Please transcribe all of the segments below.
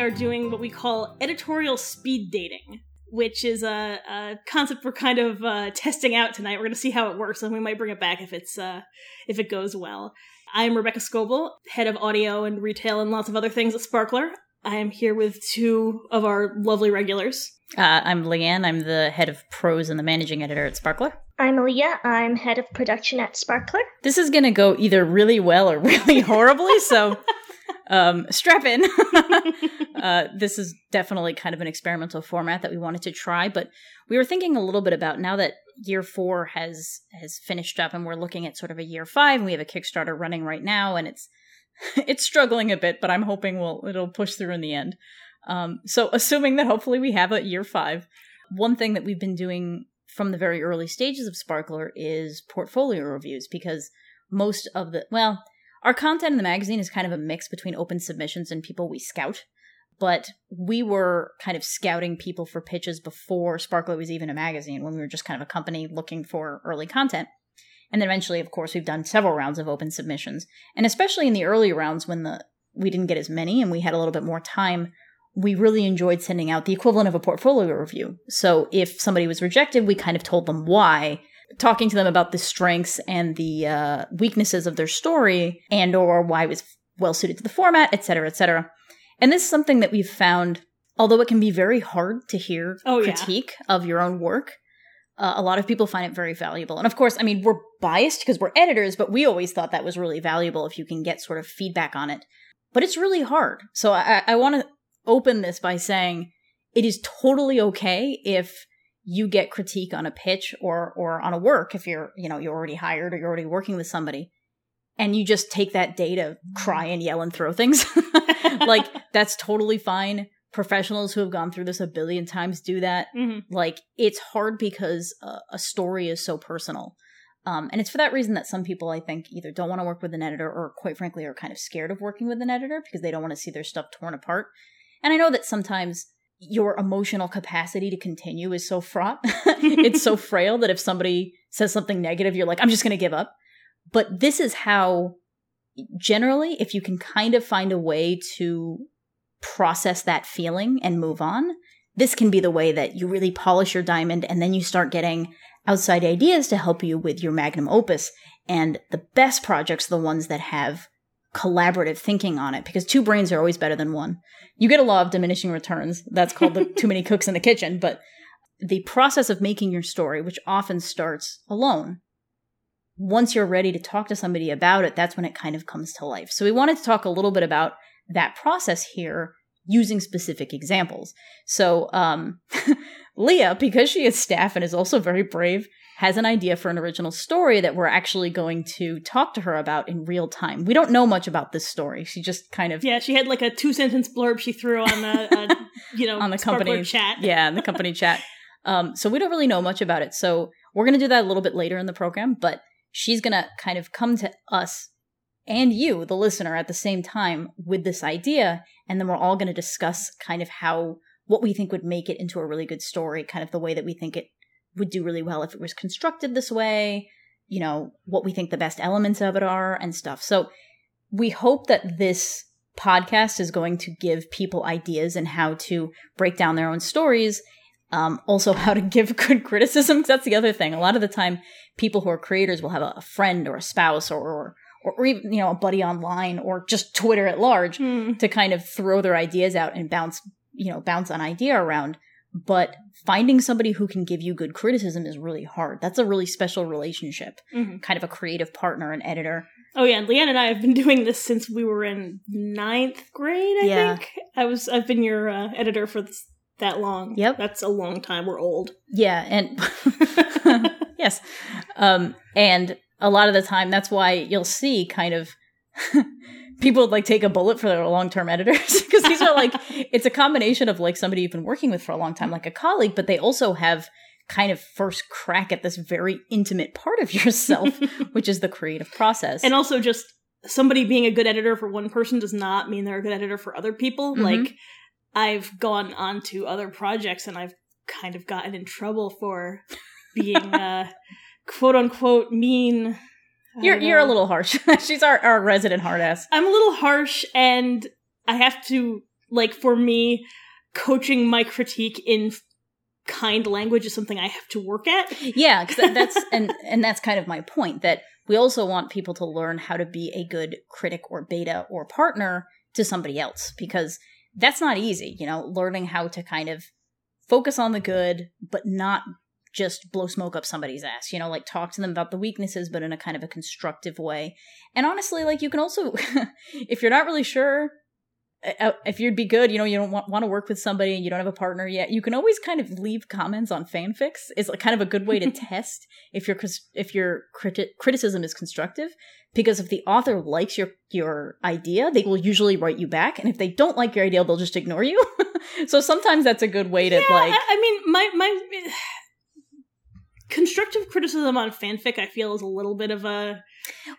today we are doing what we call editorial speed dating, which is a, a concept we're kind of uh, testing out tonight. We're going to see how it works, and we might bring it back if it's uh, if it goes well. I'm Rebecca Scoble, head of audio and retail and lots of other things at Sparkler. I am here with two of our lovely regulars. Uh, I'm Lianne. I'm the head of prose and the managing editor at Sparkler. I'm Leah. I'm head of production at Sparkler. This is going to go either really well or really horribly, so um, strap in. uh, this is definitely kind of an experimental format that we wanted to try, but we were thinking a little bit about now that year four has has finished up and we're looking at sort of a year five and we have a Kickstarter running right now and it's it's struggling a bit, but I'm hoping we'll it'll push through in the end. Um, so assuming that hopefully we have a year five, one thing that we've been doing from the very early stages of Sparkler is portfolio reviews because most of the well, our content in the magazine is kind of a mix between open submissions and people we scout. But we were kind of scouting people for pitches before Sparkler was even a magazine, when we were just kind of a company looking for early content. And then eventually, of course, we've done several rounds of open submissions. And especially in the early rounds when the we didn't get as many and we had a little bit more time, we really enjoyed sending out the equivalent of a portfolio review. So if somebody was rejected, we kind of told them why, talking to them about the strengths and the uh, weaknesses of their story and or why it was well suited to the format, et cetera, et cetera. And this is something that we've found, although it can be very hard to hear Oh, yeah. critique of your own work, uh, a lot of people find it very valuable. And of course, I mean, we're biased because we're editors, but we always thought that was really valuable if you can get sort of feedback on it. But it's really hard. So I, I want to open this by saying it is totally okay if you get critique on a pitch or or on a work if you're you know you're already hired or you're already working with somebody and you just take that day to cry and yell and throw things. Like that's totally fine. Professionals who have gone through this a billion times do that. Mhm. like it's hard because uh, a story is so personal. Um, and it's for that reason that some people i think either don't want to work with an editor or quite frankly are kind of scared of working with an editor because they don't want to see their stuff torn apart. And i know that sometimes your emotional capacity to continue is so fraught. It's so frail that if somebody says something negative you're like i'm just going to give up. But this is how generally if you can kind of find a way to process that feeling and move on this can be the way that you really polish your diamond and then you start getting outside ideas to help you with your magnum opus. And the best projects are the ones that have collaborative thinking on it because two brains are always better than one you get a law of diminishing returns that's called the too many cooks in the kitchen but the process of making your story which often starts alone once you're ready to talk to somebody about it, that's when it kind of comes to life. So we wanted to talk a little bit about that process here using specific examples. So um, Leah, because she is staff and is also very brave, has an idea for an original story that we're actually going to talk to her about in real time. We don't know much about this story. She just kind of Yeah, she had like a two sentence blurb she threw on the, uh, you know, on the company chat. Yeah, in the company chat. Um, so we don't really know much about it. So we're going to do that a little bit later in the program, but she's going to kind of come to us and you, the listener, at the same time with this idea. And then we're all going to discuss kind of how, what we think would make it into a really good story, kind of the way that we think it would do really well if it was constructed this way, you know, what we think the best elements of it are and stuff. So we hope that this podcast is going to give people ideas and how to break down their own stories. Um, also, how to give good criticism. 'cause that's the other thing. A lot of the time, people who are creators will have a, friend or a spouse or, or or even you know a buddy online or just Twitter at large Hmm. to kind of throw their ideas out and bounce you know bounce an idea around. But finding somebody who can give you good criticism is really hard. That's a really special relationship, Mhm. kind of a creative partner and editor. Oh yeah, and Lianne and I have been doing this since we were in ninth grade. I Yeah. think I was. I've been your uh, editor for this, that long. Yep. that's a long time. We're old. Yeah, and yes, um, and a lot of the time that's why you'll see kind of people would like take a bullet for their long-term editors because these are like it's a combination of like somebody you've been working with for a long time, like a colleague, but they also have kind of first crack at this very intimate part of yourself, which is the creative process. and also just somebody being a good editor for one person does not mean they're a good editor for other people. Mhm. Like I've gone on to other projects and I've kind of gotten in trouble for being uh quote unquote mean. You're don't you're a little harsh. She's our, our resident hard ass. I'm a little harsh and I have to like for me, coaching my critique in kind language is something I have to work at. Yeah, because that's and and that's kind of my point that we also want people to learn how to be a good critic or beta or partner to somebody else because that's not easy, you know, learning how to kind of focus on the good but not just blow smoke up somebody's ass, you know, like talk to them about the weaknesses but in a kind of a constructive way. And honestly, like you can also if you're not really sure if you'd be good, you know, you don't want, want to work with somebody and you don't have a partner yet, you can always kind of leave comments on fanfics. It's like kind of a good way to test if your if your criti- criticism is constructive. Because if the author likes your your idea, they will usually write you back, and if they don't like your idea, they'll just ignore you. so sometimes that's a good way to yeah, like. I, I mean, my my constructive criticism on fanfic, I feel, is a little bit of a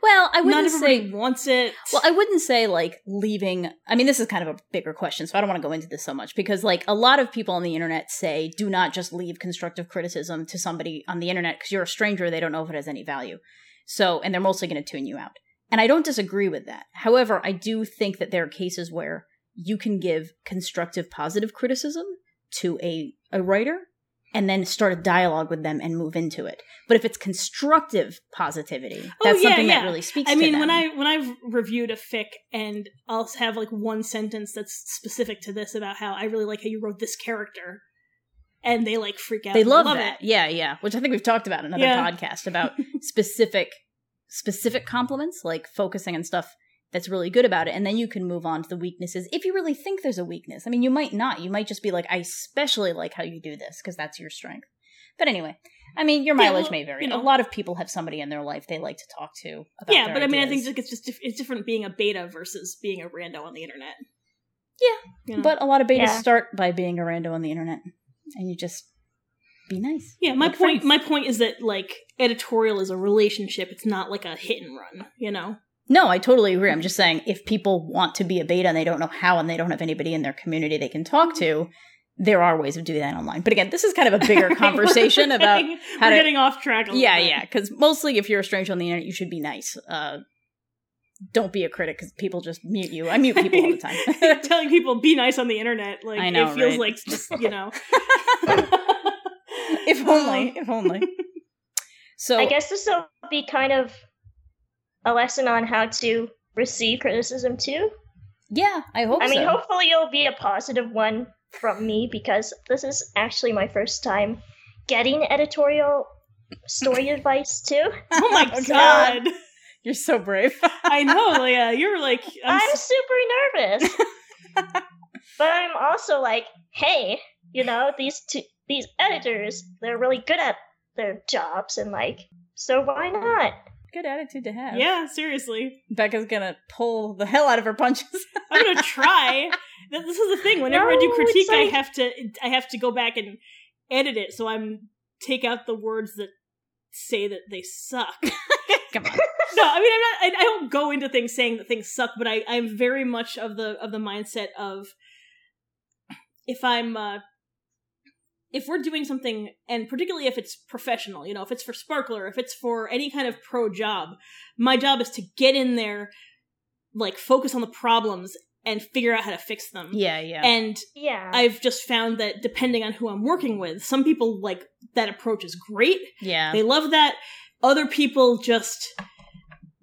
well, I not wouldn't everybody say. wants it. Well, I wouldn't say like leaving. I mean, this is kind of a bigger question, so I don't want to go into this so much because, like, a lot of people on the internet say, do not just leave constructive criticism to somebody on the internet because you're a stranger, they don't know if it has any value. So, and they're mostly going to tune you out. And I don't disagree with that. However, I do think that there are cases where you can give constructive, positive criticism to a, a writer and then start a dialogue with them and move into it. But if it's constructive positivity, Oh, that's yeah, something yeah. that really speaks I to mean, when I when I've reviewed a fic and I'll have like one sentence that's specific to this about how I really like how you wrote this character, and they like freak out. they love, love that. it. Yeah, yeah. Which I think we've talked about in another Yeah. podcast about specific specific compliments, like focusing on stuff that's really good about it, and then you can move on to the weaknesses if you really think there's a weakness. I mean, you might not. You might just be like, I especially like how you do this because that's your strength. But anyway, I mean, your Yeah, mileage well, may vary. you know. A lot of people have somebody in their life they like to talk to. About Yeah, their but I mean, I think it's just diff- it's different being a beta versus being a rando on the internet. Yeah, You know? But a lot of betas Yeah. start by being a rando on the internet, and you just be nice. yeah, my Make point friends. my point is that like editorial is a relationship. It's not like a hit and run. You know. No, I totally agree. I'm just saying if people want to be a beta and they don't know how and they don't have anybody in their community they can talk to, there are ways of doing that online. But again, this is kind of a bigger conversation We're about getting- how we're to- getting off track. A yeah, bit. yeah. Because mostly, if you're a stranger on the internet, you should be nice. Uh, don't be a critic because people just mute you. I mute people all the time. Telling people be nice on the internet, like I know, it feels right? like just you know. if only, if only. So I guess this will be kind of a lesson on how to receive criticism too. yeah, I hope I mean, so. hopefully it'll be a positive one from me because this is actually my first time getting editorial story advice too. Oh my Oh, god! You're so brave. I know, Leah. You're like I'm I'm s- super nervous. but I'm also like, hey, you know, these two these editors, they're really good at their jobs and like so why not? Good attitude to have. yeah. Seriously, Becca's gonna pull the hell out of her punches. I'm gonna try. This is the thing. Whenever I do critique, it's I have to I have to go back and edit it, so I'm take out the words that say that they suck. Come on. no, I mean I'm not. I, I don't go into things saying that things suck, but I I'm very much of the of the mindset of if I'm uh, if we're doing something, and particularly if it's professional, you know, if it's for Sparkler, if it's for any kind of pro job, my job is to get in there, like focus on the problems and figure out how to fix them. Yeah, yeah. And Yeah. I've just found that depending on who I'm working with, some people like that approach is great. yeah. They love that. Other people just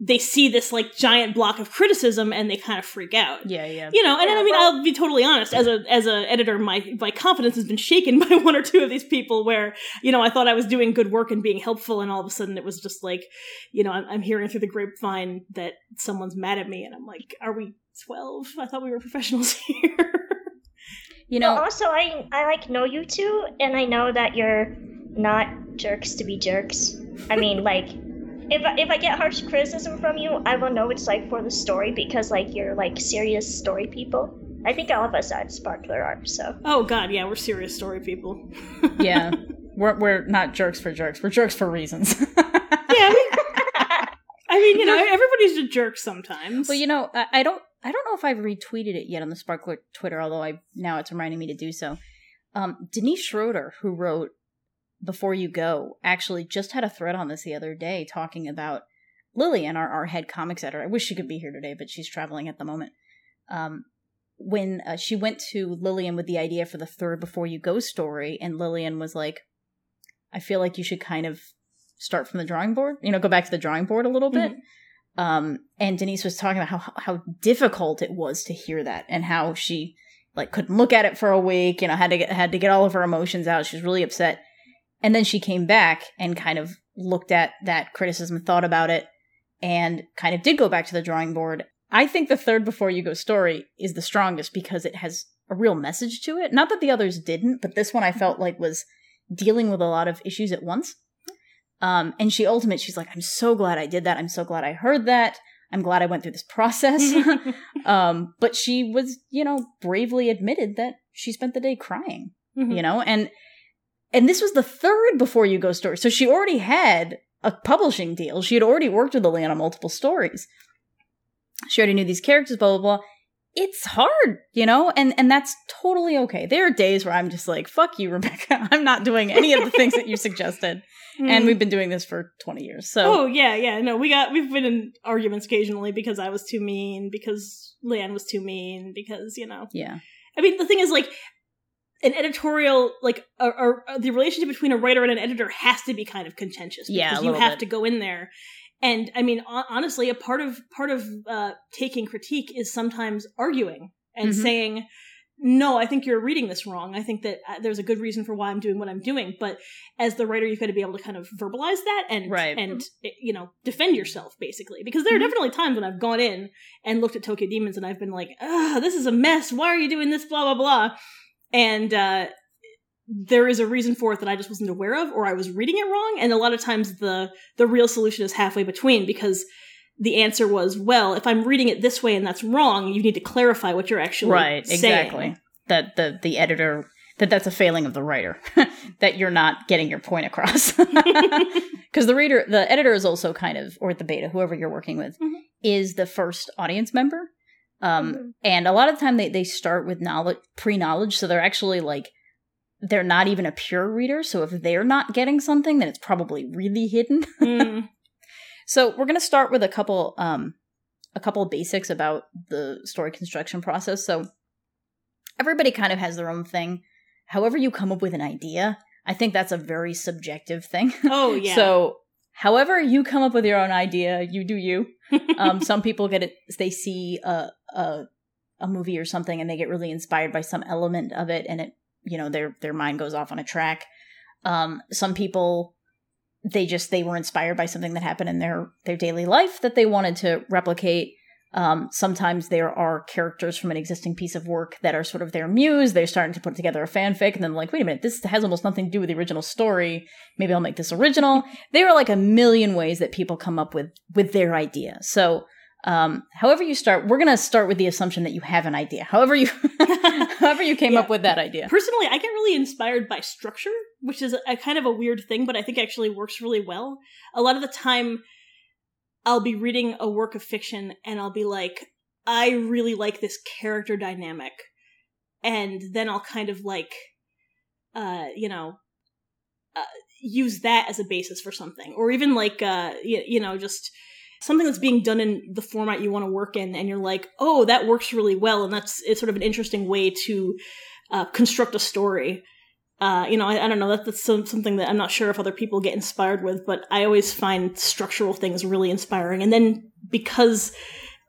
they see this like giant block of criticism and they kind of freak out. yeah, yeah. You know, and Yeah, I mean, well- I'll be totally honest. As a as a editor, my my confidence has been shaken by one or two of these people. Where you know, I thought I was doing good work and being helpful, and all of a sudden it was just like, you know, I'm, I'm hearing through the grapevine that someone's mad at me, and I'm like, are we twelve? I thought we were professionals here. You know, well, also, I I like know you two, and I know that you're not jerks to be jerks. I mean, like, if I- if I get harsh criticism from you, I will know it's like for the story because like you're like serious story people. I think all of us at Sparkler are. So oh God, yeah, we're serious story people. yeah. We're we're not jerks for jerks. We're jerks for reasons. Yeah, I mean, I mean, you know, everybody's a jerk sometimes. well, you know, I, I don't I don't know if I've retweeted it yet on the Sparkler Twitter, although I now it's reminding me to do so. Um, Denise Schroeder, who wrote Before You Go, actually just had a thread on this the other day talking about Lillian, our, our head comics editor. I wish she could be here today, but she's traveling at the moment. Um, when uh, she went to Lillian with the idea for the third Before You Go story, and Lillian was like, I feel like you should kind of start from the drawing board, you know, go back to the drawing board a little bit. Mm-hmm. Um, and Denise was talking about how how difficult it was to hear that, and how she like couldn't look at it for a week, you know, had to get had to get all of her emotions out. She was really upset, and then she came back and kind of looked at that criticism, thought about it, and kind of did go back to the drawing board. I think the third Before You Go story is the strongest because it has a real message to it. Not that the others didn't, but this one I felt like was dealing with a lot of issues at once. Um, and she ultimate, she's like, I'm so glad I did that. I'm so glad I heard that. I'm glad I went through this process. um, but she was, you know, bravely admitted that she spent the day crying, Mhm. you know, and, and this was the third Before You Go story. So she already had a publishing deal. She had already worked with on multiple stories. She already knew these characters, blah, blah, blah. It's hard, you know, and, and that's totally okay. There are days where I'm just like, fuck you, Rebecca. I'm not doing any of the things that you suggested. And Mm. we've been doing this for 20 years. So, Oh yeah, yeah. No, we got we've been in arguments occasionally because I was too mean, because Lianne was too mean, because you know. yeah. I mean, the thing is, like, an editorial, like, a, a, the relationship between a writer and an editor has to be kind of contentious. Yeah, because a you have bit. to go in there. And I mean, hon- honestly, a part of part of uh, taking critique is sometimes arguing and Mhm. saying, "No, I think you're reading this wrong. I think that uh, there's a good reason for why I'm doing what I'm doing." But as the writer, you've got to be able to kind of verbalize that and Right. and eh, you know defend yourself basically. Because there are Mhm. definitely times when I've gone in and looked at Tokyo Demons and I've been like, "Ah, this is a mess. Why are you doing this? Blah blah blah." And uh, there is a reason for it that I just wasn't aware of, or I was reading it wrong. And a lot of times the the real solution is halfway between because the answer was, well, if I'm reading it this way and that's wrong, you need to clarify what you're actually Right, saying. exactly. That the the editor that that's a failing of the writer that you're not getting your point across. Because the reader, the editor is also kind of, or the beta, whoever you're working with, Mhm. is the first audience member. Um, Mhm. And a lot of the time they, they start with knowledge, pre knowledge. So they're actually like, they're not even a pure reader. So if they're not getting something, then it's probably really hidden. Mm, So we're going to start with a couple um a couple of basics about the story construction process. So everybody kind of has their own thing. However you come up with an idea, I think that's a very subjective thing. oh yeah. So however you come up with your own idea, you do you. Um some people get it they see a a a movie or something and they get really inspired by some element of it and it you know their their mind goes off on a track. Um some people they just they were inspired by something that happened in their their daily life that they wanted to replicate um, sometimes there are characters from an existing piece of work that are sort of their muse. They're starting to put together a fanfic and then like wait a minute this has almost nothing to do with the original story. Maybe i'll make this original. There are like a million ways that people come up with with their idea. So um, however you start we're going to start with the assumption that you have an idea. However you however you came Yeah. up with that idea. Personally, I get really inspired by structure, which is a kind of a weird thing, but I think actually works really well. A lot of the time, I'll be reading a work of fiction and I'll be like, I really like this character dynamic. And then I'll kind of like, uh, you know, uh, use that as a basis for something. Or even like, uh, you, you know, just something that's being done in the format you want to work in and you're like, oh, that works really well. And that's, it's sort of an interesting way to uh, construct a story. Uh, you know, I, I don't know. That, that's some, something that I'm not sure if other people get inspired with, but I always find structural things really inspiring. And then because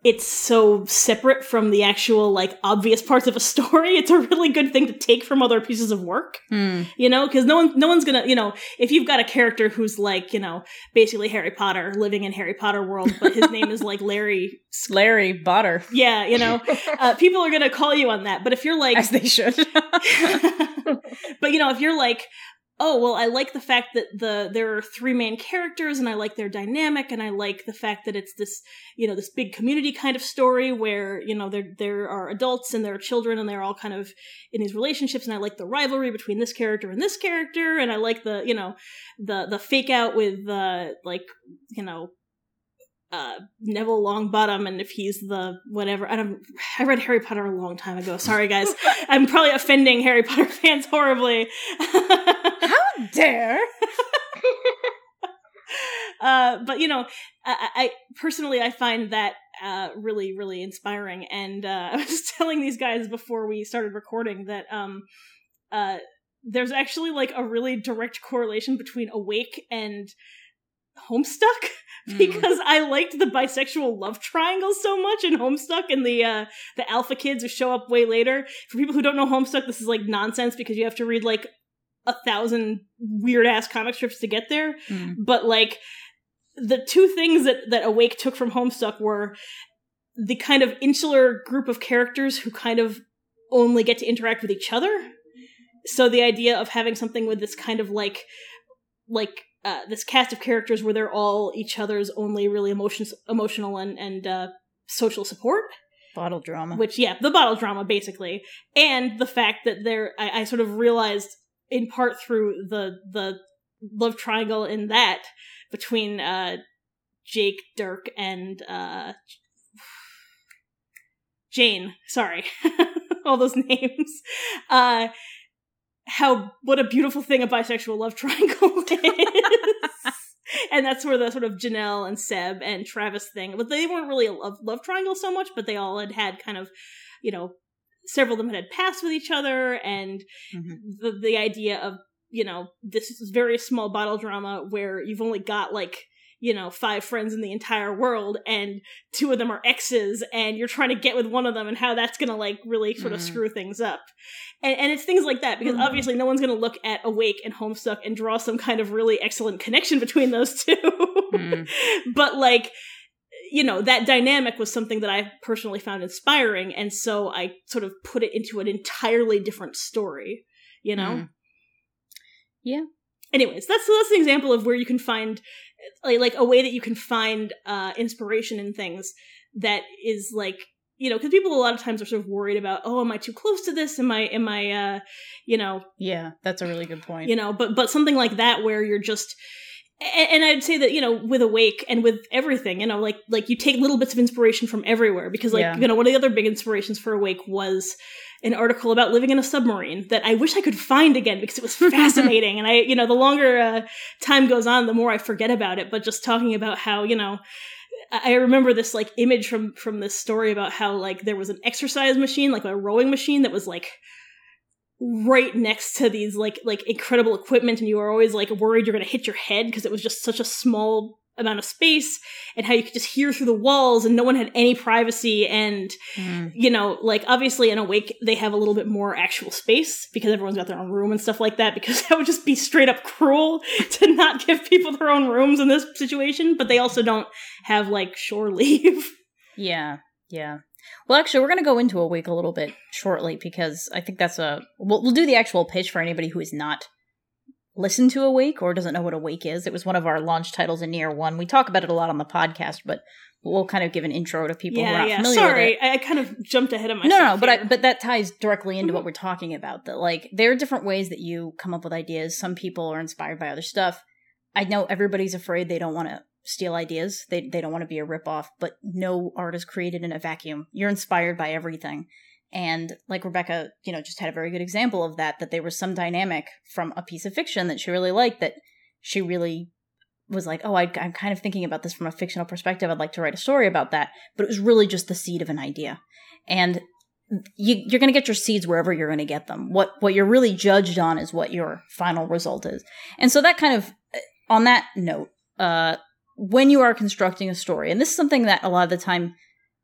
it's so separate from the actual like obvious parts of a story, it's a really good thing to take from other pieces of work. Hmm. You know, because no one, no one's gonna, you know, if you've got a character who's like, you know, basically Harry Potter living in Harry Potter world, but his name is like Larry. larry potter Yeah, you know, uh, people are gonna call you on that. But if you're like, as they should but you know, if you're like, oh well, I like the fact that the there are three main characters, and I like their dynamic, and I like the fact that it's this you know this big community kind of story where you know there there are adults and there are children, and they're all kind of in these relationships, and I like the rivalry between this character and this character, and I like the you know the the fake out with uh like you know uh, Neville Longbottom, and if he's the whatever. I don't. I read Harry Potter a long time ago. Sorry, guys. I'm probably offending Harry Potter fans horribly. dare uh, but you know, I, I personally I find that uh, really, really inspiring. And uh, I was telling these guys before we started recording that um, uh, there's actually like a really direct correlation between Awake and Homestuck because mm. I liked the bisexual love triangle so much in Homestuck and the uh, the alpha kids who show up way later. For people who don't know Homestuck, this is like nonsense because you have to read like a thousand weird ass comic strips to get there. Mm. But like the two things that that Awake took from Homestuck were the kind of insular group of characters who kind of only get to interact with each other. So the idea of having something with this kind of like like uh, this cast of characters where they're all each other's only really emotions emotional and and uh, social support bottle drama which yeah the bottle drama basically and the fact that they're I, I sort of realized in part through the the love triangle in that between uh Jake, Dirk, and uh Jane. Sorry. All those names. Uh how what a beautiful thing a bisexual love triangle is. and that's where the sort of Janelle and Seb and Travis thing, but they weren't really a love, love triangle so much, but they all had had kind of, you know, several of them had passed with each other, and mm-hmm. the the idea of you know this very small bottle drama where you've only got like you know five friends in the entire world and two of them are exes and you're trying to get with one of them and how that's gonna like really sort of mm. screw things up and, and it's things like that because mm. obviously no one's gonna look at awake and homestuck and draw some kind of really excellent connection between those two mm. but like you know, that dynamic was something that I personally found inspiring. And so I sort of put it into an entirely different story, you know? Mm. Yeah. Anyways, that's that's an example of where you can find like, like a way that you can find uh inspiration in things that is like you know because people a lot of times are sort of worried about oh am i too close to this am i am i uh you know yeah that's a really good point you know but but something like that where you're just and I'd say that you know with Awake and with everything, you know, like like you take little bits of inspiration from everywhere because like yeah. you know one of the other big inspirations for Awake was an article about living in a submarine that I wish I could find again because it was fascinating. and I you know the longer uh, time goes on, the more I forget about it. But just talking about how you know. I remember this like image from from this story about how like there was an exercise machine, like a rowing machine that was like right next to these like like incredible equipment and you were always like worried you're going to hit your head because it was just such a small amount of space and how you could just hear through the walls and no one had any privacy and mm. you know like obviously in awake they have a little bit more actual space because everyone's got their own room and stuff like that because that would just be straight up cruel to not give people their own rooms in this situation but they also don't have like shore leave yeah yeah well, actually, we're going to go into Awake a little bit shortly because I think that's a. We'll, we'll do the actual pitch for anybody who has not listened to Awake or doesn't know what Awake is. It was one of our launch titles in year one. We talk about it a lot on the podcast, but we'll kind of give an intro to people yeah, who are not yeah. familiar Sorry, with it. I kind of jumped ahead of myself. No, no, but I, but that ties directly into what mm-hmm. we're talking about. That like there are different ways that you come up with ideas. Some people are inspired by other stuff. I know everybody's afraid they don't want to steal ideas. They they don't want to be a ripoff, but no art is created in a vacuum. You're inspired by everything. And like Rebecca, you know, just had a very good example of that, that there was some dynamic from a piece of fiction that she really liked that she really was like, oh, I, am kind of thinking about this from a fictional perspective. I'd like to write a story about that. But it was really just the seed of an idea. And you, you're going to get your seeds wherever you're going to get them. What, what you're really judged on is what your final result is. And so that kind of, on that note, uh, when you are constructing a story, and this is something that a lot of the time,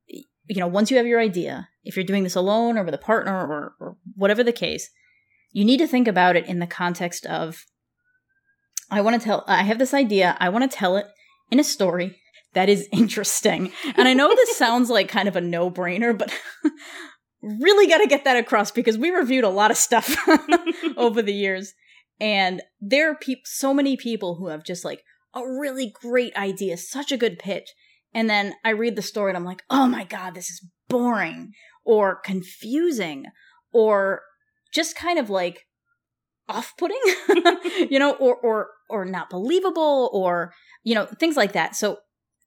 you know, once you have your idea, if you're doing this alone or with a partner or, or whatever the case, you need to think about it in the context of I want to tell, I have this idea, I want to tell it in a story that is interesting. And I know this sounds like kind of a no brainer, but really got to get that across because we reviewed a lot of stuff over the years. And there are pe- so many people who have just like a really great idea, such a good pitch. And then I read the story and I'm like, oh my God, this is boring or confusing or just kind of like off-putting, you know, or, or, or not believable or, you know, things like that. So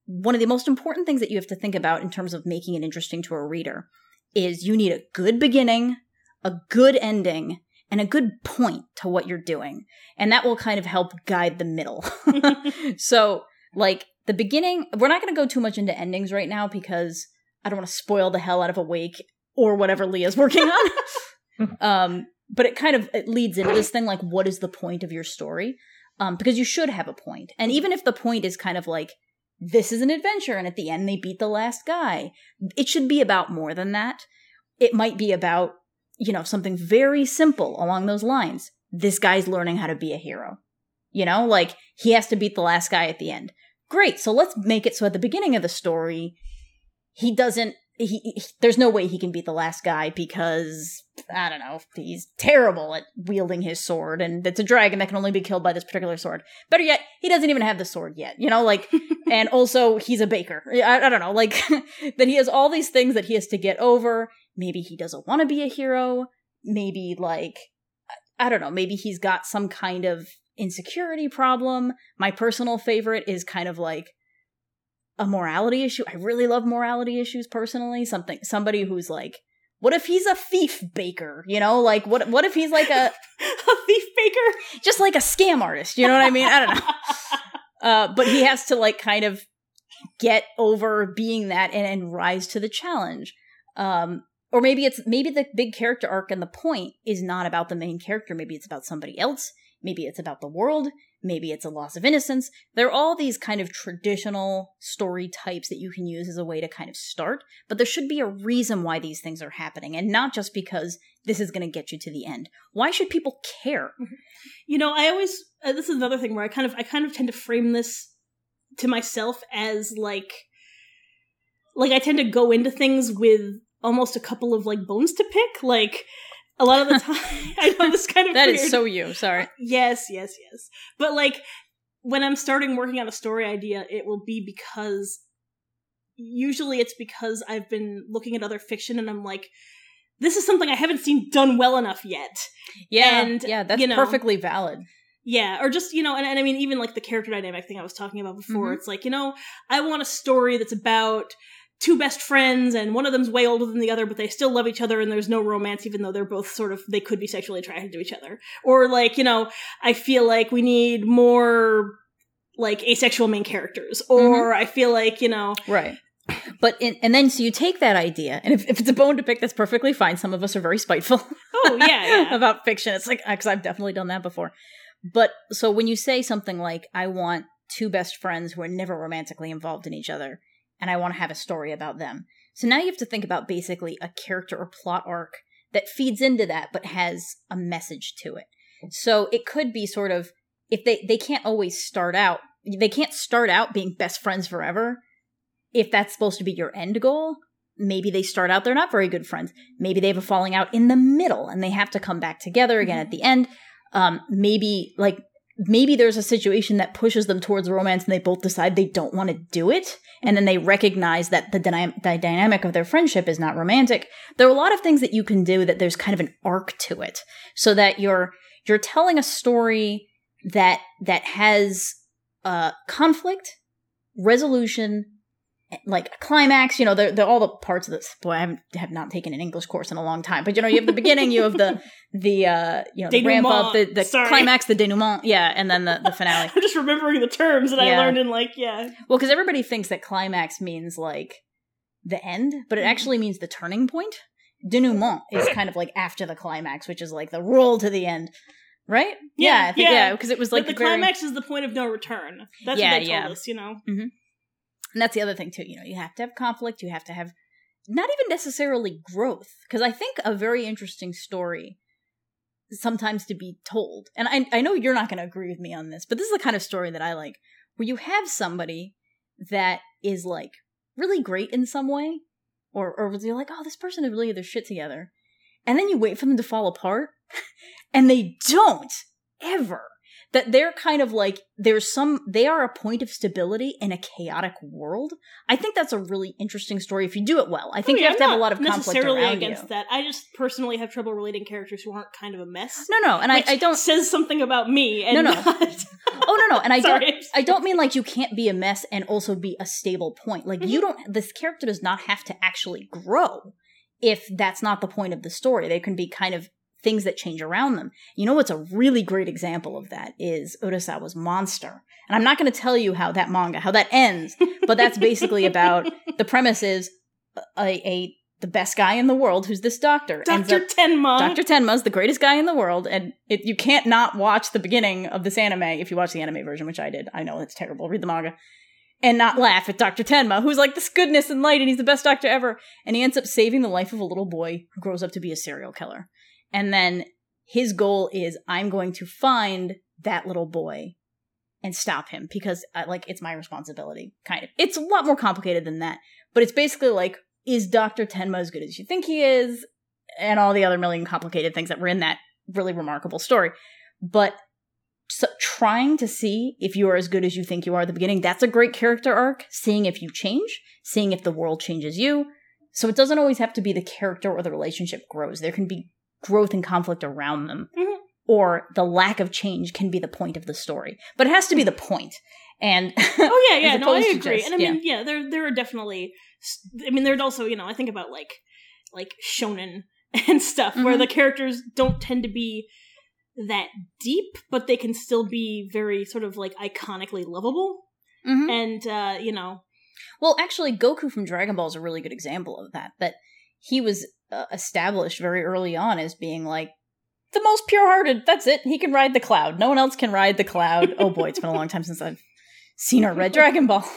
one of the most important things that you have to think about in terms of making it interesting to a reader is you need a good beginning, a good ending, and a good point to what you're doing. And that will kind of help guide the middle. so, like, the beginning, we're not going to go too much into endings right now because I don't want to spoil the hell out of Awake or whatever Leah's working on. um, but it kind of it leads into this thing like, what is the point of your story? Um, because you should have a point. And even if the point is kind of like, this is an adventure, and at the end they beat the last guy, it should be about more than that. It might be about, you know, something very simple along those lines. This guy's learning how to be a hero. You know, like he has to beat the last guy at the end. Great. So let's make it so at the beginning of the story, he doesn't he, he, there's no way he can beat the last guy because I don't know he's terrible at wielding his sword and it's a dragon that can only be killed by this particular sword. Better yet, he doesn't even have the sword yet. You know, like and also he's a baker. I, I don't know, like that he has all these things that he has to get over. Maybe he doesn't want to be a hero. Maybe like I don't know. Maybe he's got some kind of insecurity problem. My personal favorite is kind of like a morality issue. I really love morality issues personally. Something somebody who's like, what if he's a thief baker? You know, like what what if he's like a a thief baker? Just like a scam artist, you know what I mean? I don't know. Uh, but he has to like kind of get over being that and, and rise to the challenge. Um, or maybe it's maybe the big character arc and the point is not about the main character. Maybe it's about somebody else. Maybe it's about the world. Maybe it's a loss of innocence. There are all these kind of traditional story types that you can use as a way to kind of start, but there should be a reason why these things are happening and not just because this is going to get you to the end. Why should people care? You know, I always uh, this is another thing where I kind of I kind of tend to frame this to myself as like like I tend to go into things with almost a couple of like bones to pick, like a lot of the time i know this kind of That weird. is so you. Sorry. yes yes yes but like when i'm starting working on a story idea it will be because usually it's because i've been looking at other fiction and i'm like this is something i haven't seen done well enough yet Yeah, And, yeah, that's you know- perfectly valid. yeah or just you know and, and i mean even like the character dynamic thing i was talking about before Mhm. it's like you know i want a story that's about two best friends and one of them's way older than the other but they still love each other and there's no romance even though they're both sort of they could be sexually attracted to each other or like you know i feel like we need more like asexual main characters mm-hmm. or i feel like you know Right. But in, and then so you take that idea, and if, if it's a bone to pick, that's perfectly fine. Some of us are very spiteful. oh yeah yeah about fiction. It's like because I've definitely done that before. But so when you say something like, "I want two best friends who are never romantically involved in each other, and I want to have a story about them," so now you have to think about basically a character or plot arc that feeds into that, but has a message to it. So it could be sort of if they they can't always start out they can't start out being best friends forever. If that's supposed to be your end goal maybe they start out they're not very good friends. Maybe they have a falling out in the middle and they have to come back together again at the end. Um maybe like maybe there's a situation that pushes them towards romance and they both decide they don't want to do it and then they recognize that the, the dynamic of their friendship is not romantic there are a lot of things that you can do that there's kind of an arc to it. So that you're you're telling a story that that has uh conflict resolution like a climax, you know, they're, they're all the parts of this. Boy, I haven't have not taken an English course in a long time, but you know, you have the beginning, you have the the uh, you know, the ramp up, the, the Sorry. climax, the denouement, yeah, and then the the finale. i'm just remembering the terms that i learned in like yeah Well, because everybody thinks that climax means like the end, but it Mhm. actually means the turning point. Denouement is kind of like after the climax, which is like the roll to the end, right? Yeah, I think, yeah. yeah, because it was like But the very- climax is the point of no return that's Yeah, what they told yeah. us you know And that's the other thing too. You know, you have to have conflict. You have to have not even necessarily growth, because I think a very interesting story sometimes to be told. And I I know you're not going to agree with me on this, but this is the kind of story that I like, where you have somebody that is like really great in some way, or or you're like, oh, this person is really their shit together, and then you wait for them to fall apart, and they don't ever that they're kind of like there's some they are a point of stability in a chaotic world. I think that's a really interesting story if you do it well. I think Oh, you have to I'm have a lot of conflict necessarily around against you. that. I just personally have trouble relating characters who aren't kind of a mess. No, no, and I, I don't. says something about me. And No, no. not- Oh no, no, and I don't. I don't mean like you can't be a mess and also be a stable point. Like you mm-hmm. don't. This character does not have to actually grow if that's not the point of the story. They can be kind of things that change around them. You know what's a really great example of that is Urasawa's Monster. And I'm not going to tell you how that manga, how that ends, but that's basically about the premise is a, a the best guy in the world, who's this doctor. Dr. Tenma. Dr. Tenma's the greatest guy in the world, and it, you can't not watch the beginning of this anime if you watch the anime version, which I did. I know it's terrible. Read the manga. And not laugh at Dr. Tenma, who's like this goodness and light, and he's the best doctor ever. And he ends up saving the life of a little boy who grows up to be a serial killer. And then his goal is I'm going to find that little boy and stop him because uh, like it's my responsibility kind of. It's a lot more complicated than that but it's basically like is dr tenma as good as you think he is? And all the other million complicated things that were in that really remarkable story. But so trying to see if you are as good as you think you are at the beginning that's a great character arc. Seeing if you change seeing if the world changes you. So it doesn't always have to be the character or the relationship grows. There can be growth and conflict around them Mhm. or the lack of change can be the point of the story but it has to be the point and Oh yeah, yeah. No, I agree. just- and I mean, yeah. there there are definitely. I mean, there's also you know I think about like like shonen and stuff where Mhm. the characters don't tend to be that deep, but they can still be very sort of like iconically lovable. Mhm. And uh, you know, Well, actually, Goku from Dragon Ball is a really good example of that. That he was uh, established very early on as being like the most pure-hearted. That's it. He can ride the cloud. No one else can ride the cloud. oh boy, it's been a long time since I've seen or read Dragon Ball.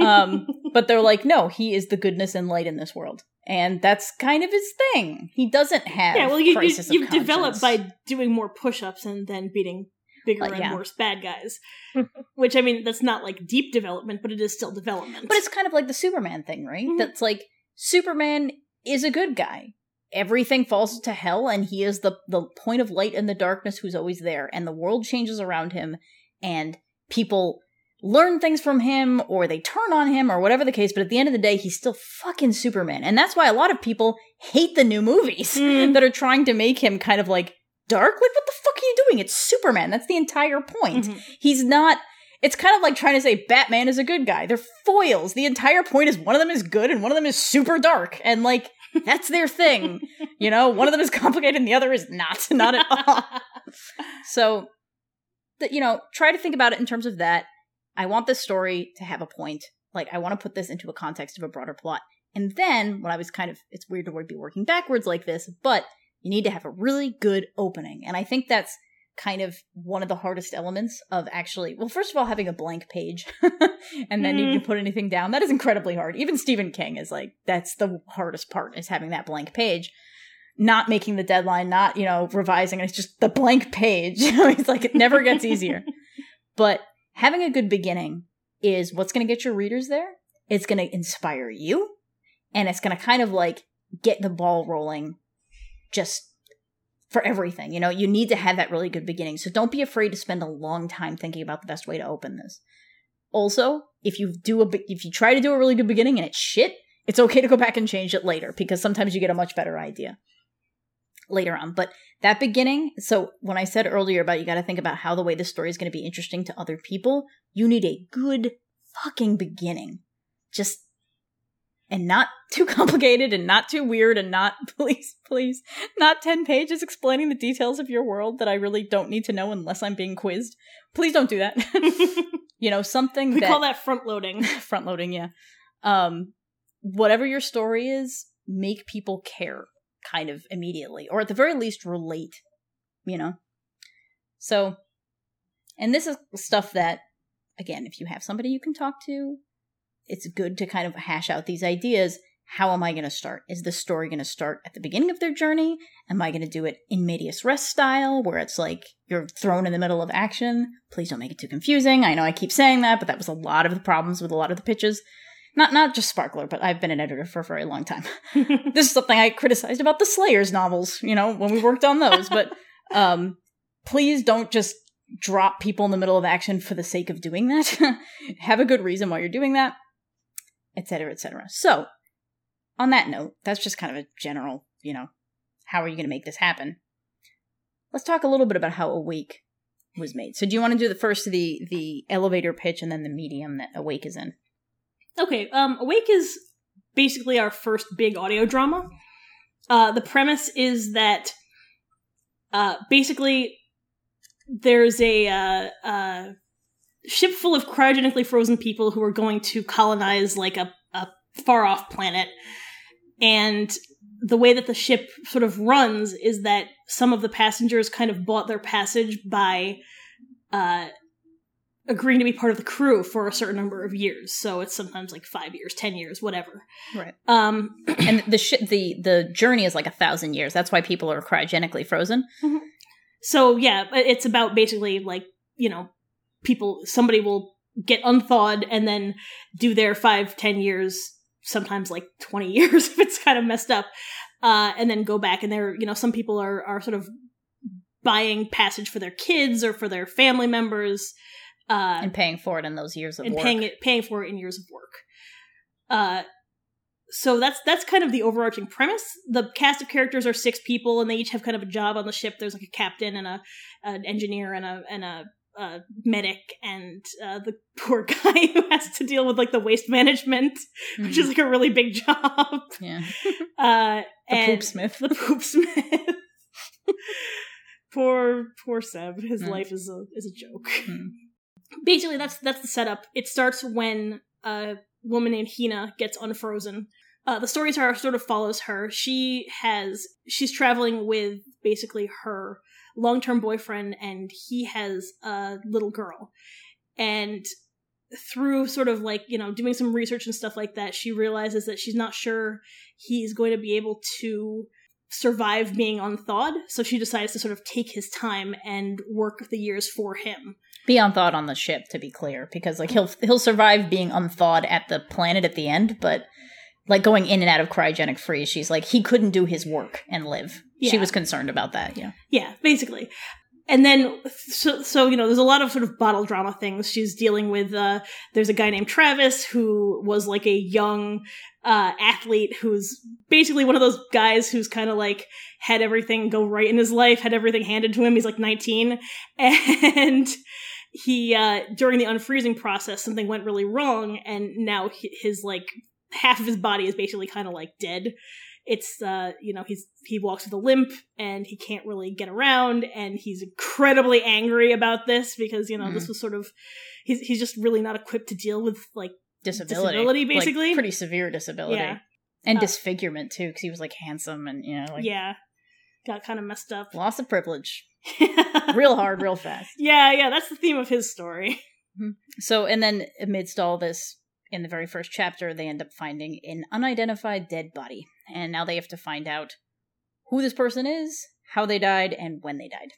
Um, but they're like, no, he is the goodness and light in this world, and that's kind of his thing. He doesn't have yeah. Well, you, you crisis you've developed by doing more push-ups and then beating bigger Uh, and worse bad guys. Which I mean, that's not like deep development, but it is still development. But it's kind of like the Superman thing, right? Mhm. That's like Superman is a good guy. Everything falls to hell, and he is the the point of light in the darkness who's always there, and the world changes around him, and people learn things from him, or they turn on him, or whatever the case. But at the end of the day, he's still fucking Superman, and that's why a lot of people hate the new movies Mm. that are trying to make him kind of like dark. Like, what the fuck are you doing? It's Superman. That's the entire point. Mhm. He's not. It's kind of like trying to say Batman is a good guy. They're foils. The entire point is one of them is good and one of them is super dark. And like, that's their thing. You know, one of them is complicated and the other is not. Not at all. So, that you know, try to think about it in terms of that. I want this story to have a point. Like, I want to put this into a context of a broader plot. And then, when I was kind of, it's weird to be working backwards like this, but you need to have a really good opening. And I think that's kind of one of the hardest elements of actually, well, first of all, having a blank page and then you can mm. put anything down. That is incredibly hard. Even Stephen King is like, that's the hardest part is having that blank page. Not making the deadline, not, you know, revising. It's just the blank page. It's like it never gets easier. But having a good beginning is what's going to get your readers there. It's going to inspire you. And it's going to kind of like get the ball rolling just for everything. You know, you need to have that really good beginning. So don't be afraid to spend a long time thinking about the best way to open this. Also, if you do a if you try to do a really good beginning and it's shit, it's okay to go back and change it later because sometimes you get a much better idea later on. But that beginning, so when I said earlier about you got to think about how the way the story is going to be interesting to other people, you need a good fucking beginning. Just and not too complicated and not too weird and not please please not 10 pages explaining the details of your world that I really don't need to know unless I'm being quizzed. Please don't do that. you know, something we that call that front loading. front loading, yeah. Um whatever your story is, make people care kind of immediately or at the very least relate, you know. So and this is stuff that again, if you have somebody you can talk to, it's good to kind of hash out these ideas. How am I going to start? Is the story going to start at the beginning of their journey? Am I going to do it in medias res style, where it's like you're thrown in the middle of action? Please don't make it too confusing. I know I keep saying that, but that was a lot of the problems with a lot of the pitches. Not not just Sparkler, but I've been an editor for a very long time. this is something I criticized about the Slayers novels, you know, when we worked on those. But um, please don't just drop people in the middle of action for the sake of doing that. Have a good reason why you're doing that, etc., etc. So, on that note, that's just kind of a general, you know, how are you going to make this happen? Let's talk a little bit about how Awake was made. So, do you want to do the first the the elevator pitch and then the medium that Awake is in? Okay, um, Awake is basically our first big audio drama. Uh, the premise is that Uh, basically, there's a uh, uh, ship full of cryogenically frozen people who are going to colonize like a, a far off planet. And the way that the ship sort of runs is that some of the passengers kind of bought their passage by uh, agreeing to be part of the crew for a certain number of years. So it's sometimes like five years, ten years, whatever. Right. Um, and the sh- the the journey is like a thousand years. That's why people are cryogenically frozen. so yeah, it's about basically like you know people. Somebody will get unthawed and then do their five, ten years, sometimes like twenty years if it's kind of messed up, uh, and then go back. And they're you know some people are are sort of buying passage for their kids or for their family members uh, and paying for it in those years of and work. paying it paying for it in years of work. Uh, so that's that's kind of the overarching premise. The cast of characters are six people, and they each have kind of a job on the ship. There's like a captain and a an engineer and a and a uh, medic and uh, the poor guy who has to deal with like the waste management, which Mhm. is like a really big job. yeah, Uh, the and poop smith. the poop smith. poor poor Sev. His Mm. life is a is a joke. Mm. Basically, that's that's the setup. It starts when a woman named Hina gets unfrozen. Uh, the story sort of follows her. She has she's traveling with basically her long term boyfriend, and he has a little girl. And through sort of like you know doing some research and stuff like that, she realizes that she's not sure he's going to be able to survive being unthawed. So she decides to sort of take his time and work the years for him. Be unthawed on the ship, to be clear, because like he'll he'll survive being unthawed at the planet at the end, but like going in and out of cryogenic freeze, she's like he couldn't do his work and live. She was concerned about that. Yeah, Yeah, basically. And then, so, so, you know, there's a lot of sort of bottle drama things. She's dealing with, uh, there's a guy named Travis who was like a young, uh, athlete who's basically one of those guys who's kind of like had everything go right in his life, had everything handed to him. He's like 19. And he, uh, during the unfreezing process, something went really wrong. And now his, like, half of his body is basically kind of like dead it's uh you know he's he walks with a limp and he can't really get around and he's incredibly angry about this because you know this Mhm. was sort of he's he's just really not equipped to deal with like disability, Disability, Like, basically. pretty severe disability, Yeah. and Uh, disfigurement too, because he was like handsome and you know like yeah got kind of messed up loss of privilege, real hard, real fast. yeah yeah that's the theme of his story So, and then amidst all this, in the very first chapter, they end up finding an unidentified dead body. And now they have to find out who this person is, how they died, and when they died.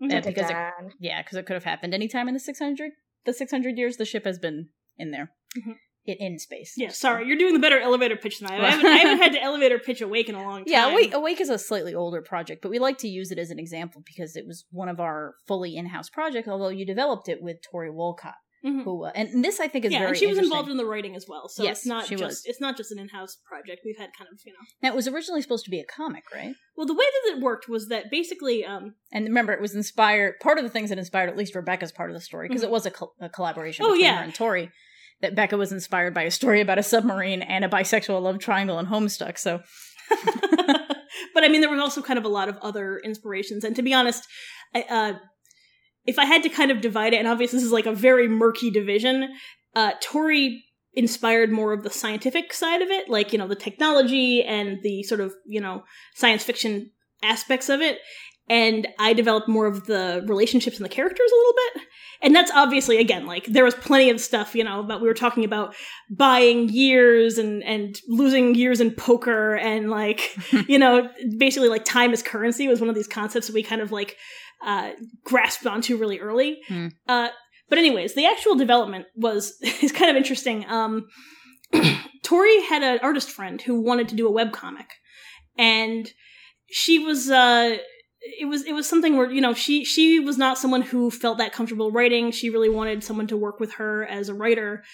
Yeah, because it, yeah, because it could have happened anytime in the 600, the 600 years the ship has been in there. Mhm. In, in space. yeah sorry you're doing the better elevator pitch than i am I haven't, I haven't had to elevator pitch awake in a long time Yeah, Awake, Awake is a slightly older project, but we like to use it as an example because it was one of our fully in-house projects. Although you developed it with Tori Wolcott, Mhm. who uh, and this I think is yeah, very and she was involved in the writing as well. So Yes, it's not just was. it's not just an in-house project. We've had kind of you know. Now it was originally supposed to be a comic, right? Well, the way that it worked was that basically, um, And remember, it was inspired. Part of the things that inspired at least Rebecca's part of the story because Mhm. it was a, col- a collaboration Oh, between yeah. her and Tori. That Becca was inspired by a story about a submarine and a bisexual love triangle in Homestuck. So but I mean, there was also kind of a lot of other inspirations. And to be honest, I, uh, if I had to kind of divide it, and obviously this is like a very murky division, uh, Tori inspired more of the scientific side of it, like, you know, the technology and the sort of, you know, science fiction aspects of it. And I developed more of the relationships and the characters a little bit. And that's obviously, again, like, there was plenty of stuff, you know, about we were talking about buying years and, and losing years in poker and, like, you know, basically, like, time as currency was one of these concepts that we kind of, like, uh, grasped onto really early. Hmm. Uh, but anyways, the actual development was is kind of interesting. Um, Tori had an artist friend who wanted to do a webcomic, and she was uh, it was it was something where you know she she was not someone who felt that comfortable writing. She really wanted someone to work with her as a writer.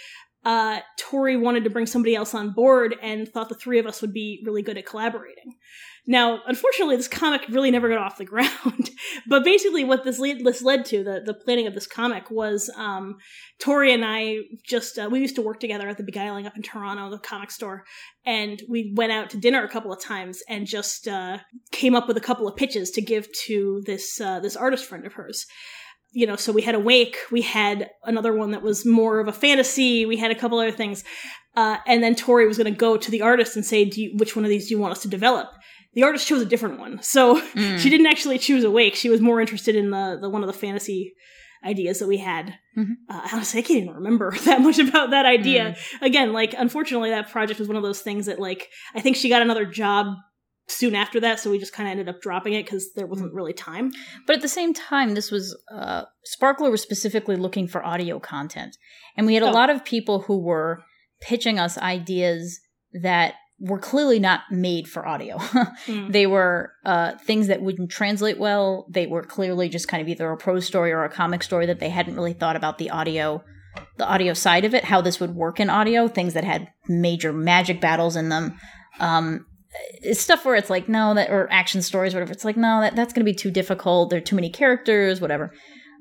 Uh, Tori wanted to bring somebody else on board and thought the three of us would be really good at collaborating. Now, unfortunately, this comic really never got off the ground. but basically, what this, lead, this led to, the, the planning of this comic, was um, Tori and I just, uh, we used to work together at the Beguiling up in Toronto, the comic store. And we went out to dinner a couple of times and just uh, came up with a couple of pitches to give to this, uh, this artist friend of hers you know, so we had Awake, we had another one that was more of a fantasy, we had a couple other things. Uh, and then Tori was going to go to the artist and say, you, which one of these do you want us to develop? The artist chose a different one. So mm. she didn't actually choose Awake. She was more interested in the, the one of the fantasy ideas that we had. Mm-hmm. Uh, honestly, I can't even remember that much about that idea. Mm. Again, like, unfortunately, that project was one of those things that, like, I think she got another job soon after that, so we just kind of ended up dropping it because there wasn't really time. But at the same time, this was uh, Sparkler was specifically looking for audio content, and we had a oh. lot of people who were pitching us ideas that were clearly not made for audio. mm. They were uh, things that wouldn't translate well. They were clearly just kind of either a prose story or a comic story that they hadn't really thought about the audio the audio side of it, how this would work in audio, things that had major magic battles in them. Um, stuff where it's like no that or action stories whatever it's like no that that's going to be too difficult there are too many characters whatever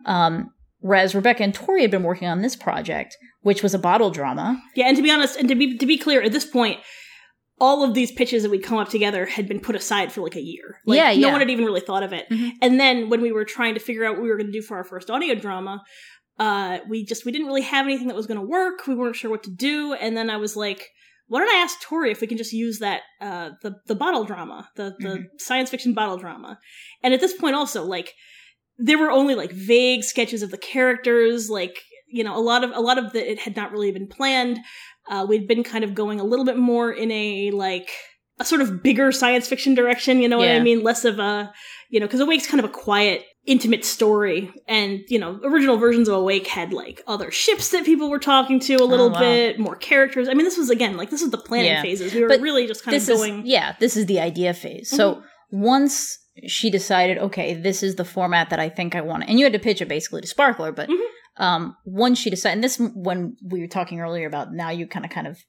um whereas rebecca and tori had been working on this project which was a bottle drama yeah and to be honest and to be to be clear at this point all of these pitches that we'd come up together had been put aside for like a year. Like, yeah, yeah. No one had even really thought of it. Mm-hmm. And then when we were trying to figure out what we were going to do for our first audio drama, uh, we just we didn't really have anything that was going to work. We weren't sure what to do. And then I was like, why don't I ask Tori if we can just use that uh, the the bottle drama, the the mm-hmm. science fiction bottle drama, and at this point also like there were only like vague sketches of the characters, like you know a lot of a lot of the it had not really been planned. Uh, we'd been kind of going a little bit more in a like a sort of bigger science fiction direction, you know yeah. what I mean? Less of a you know because Awake's kind of a quiet intimate story and you know original versions of awake had like other ships that people were talking to a little oh, wow. bit more characters i mean this was again like this was the planning yeah. phases we were but really just kind of going is, yeah this is the idea phase mm-hmm. so once she decided okay this is the format that i think i want and you had to pitch it basically to sparkler but mm-hmm. um once she decided and this when we were talking earlier about now you kind of kind of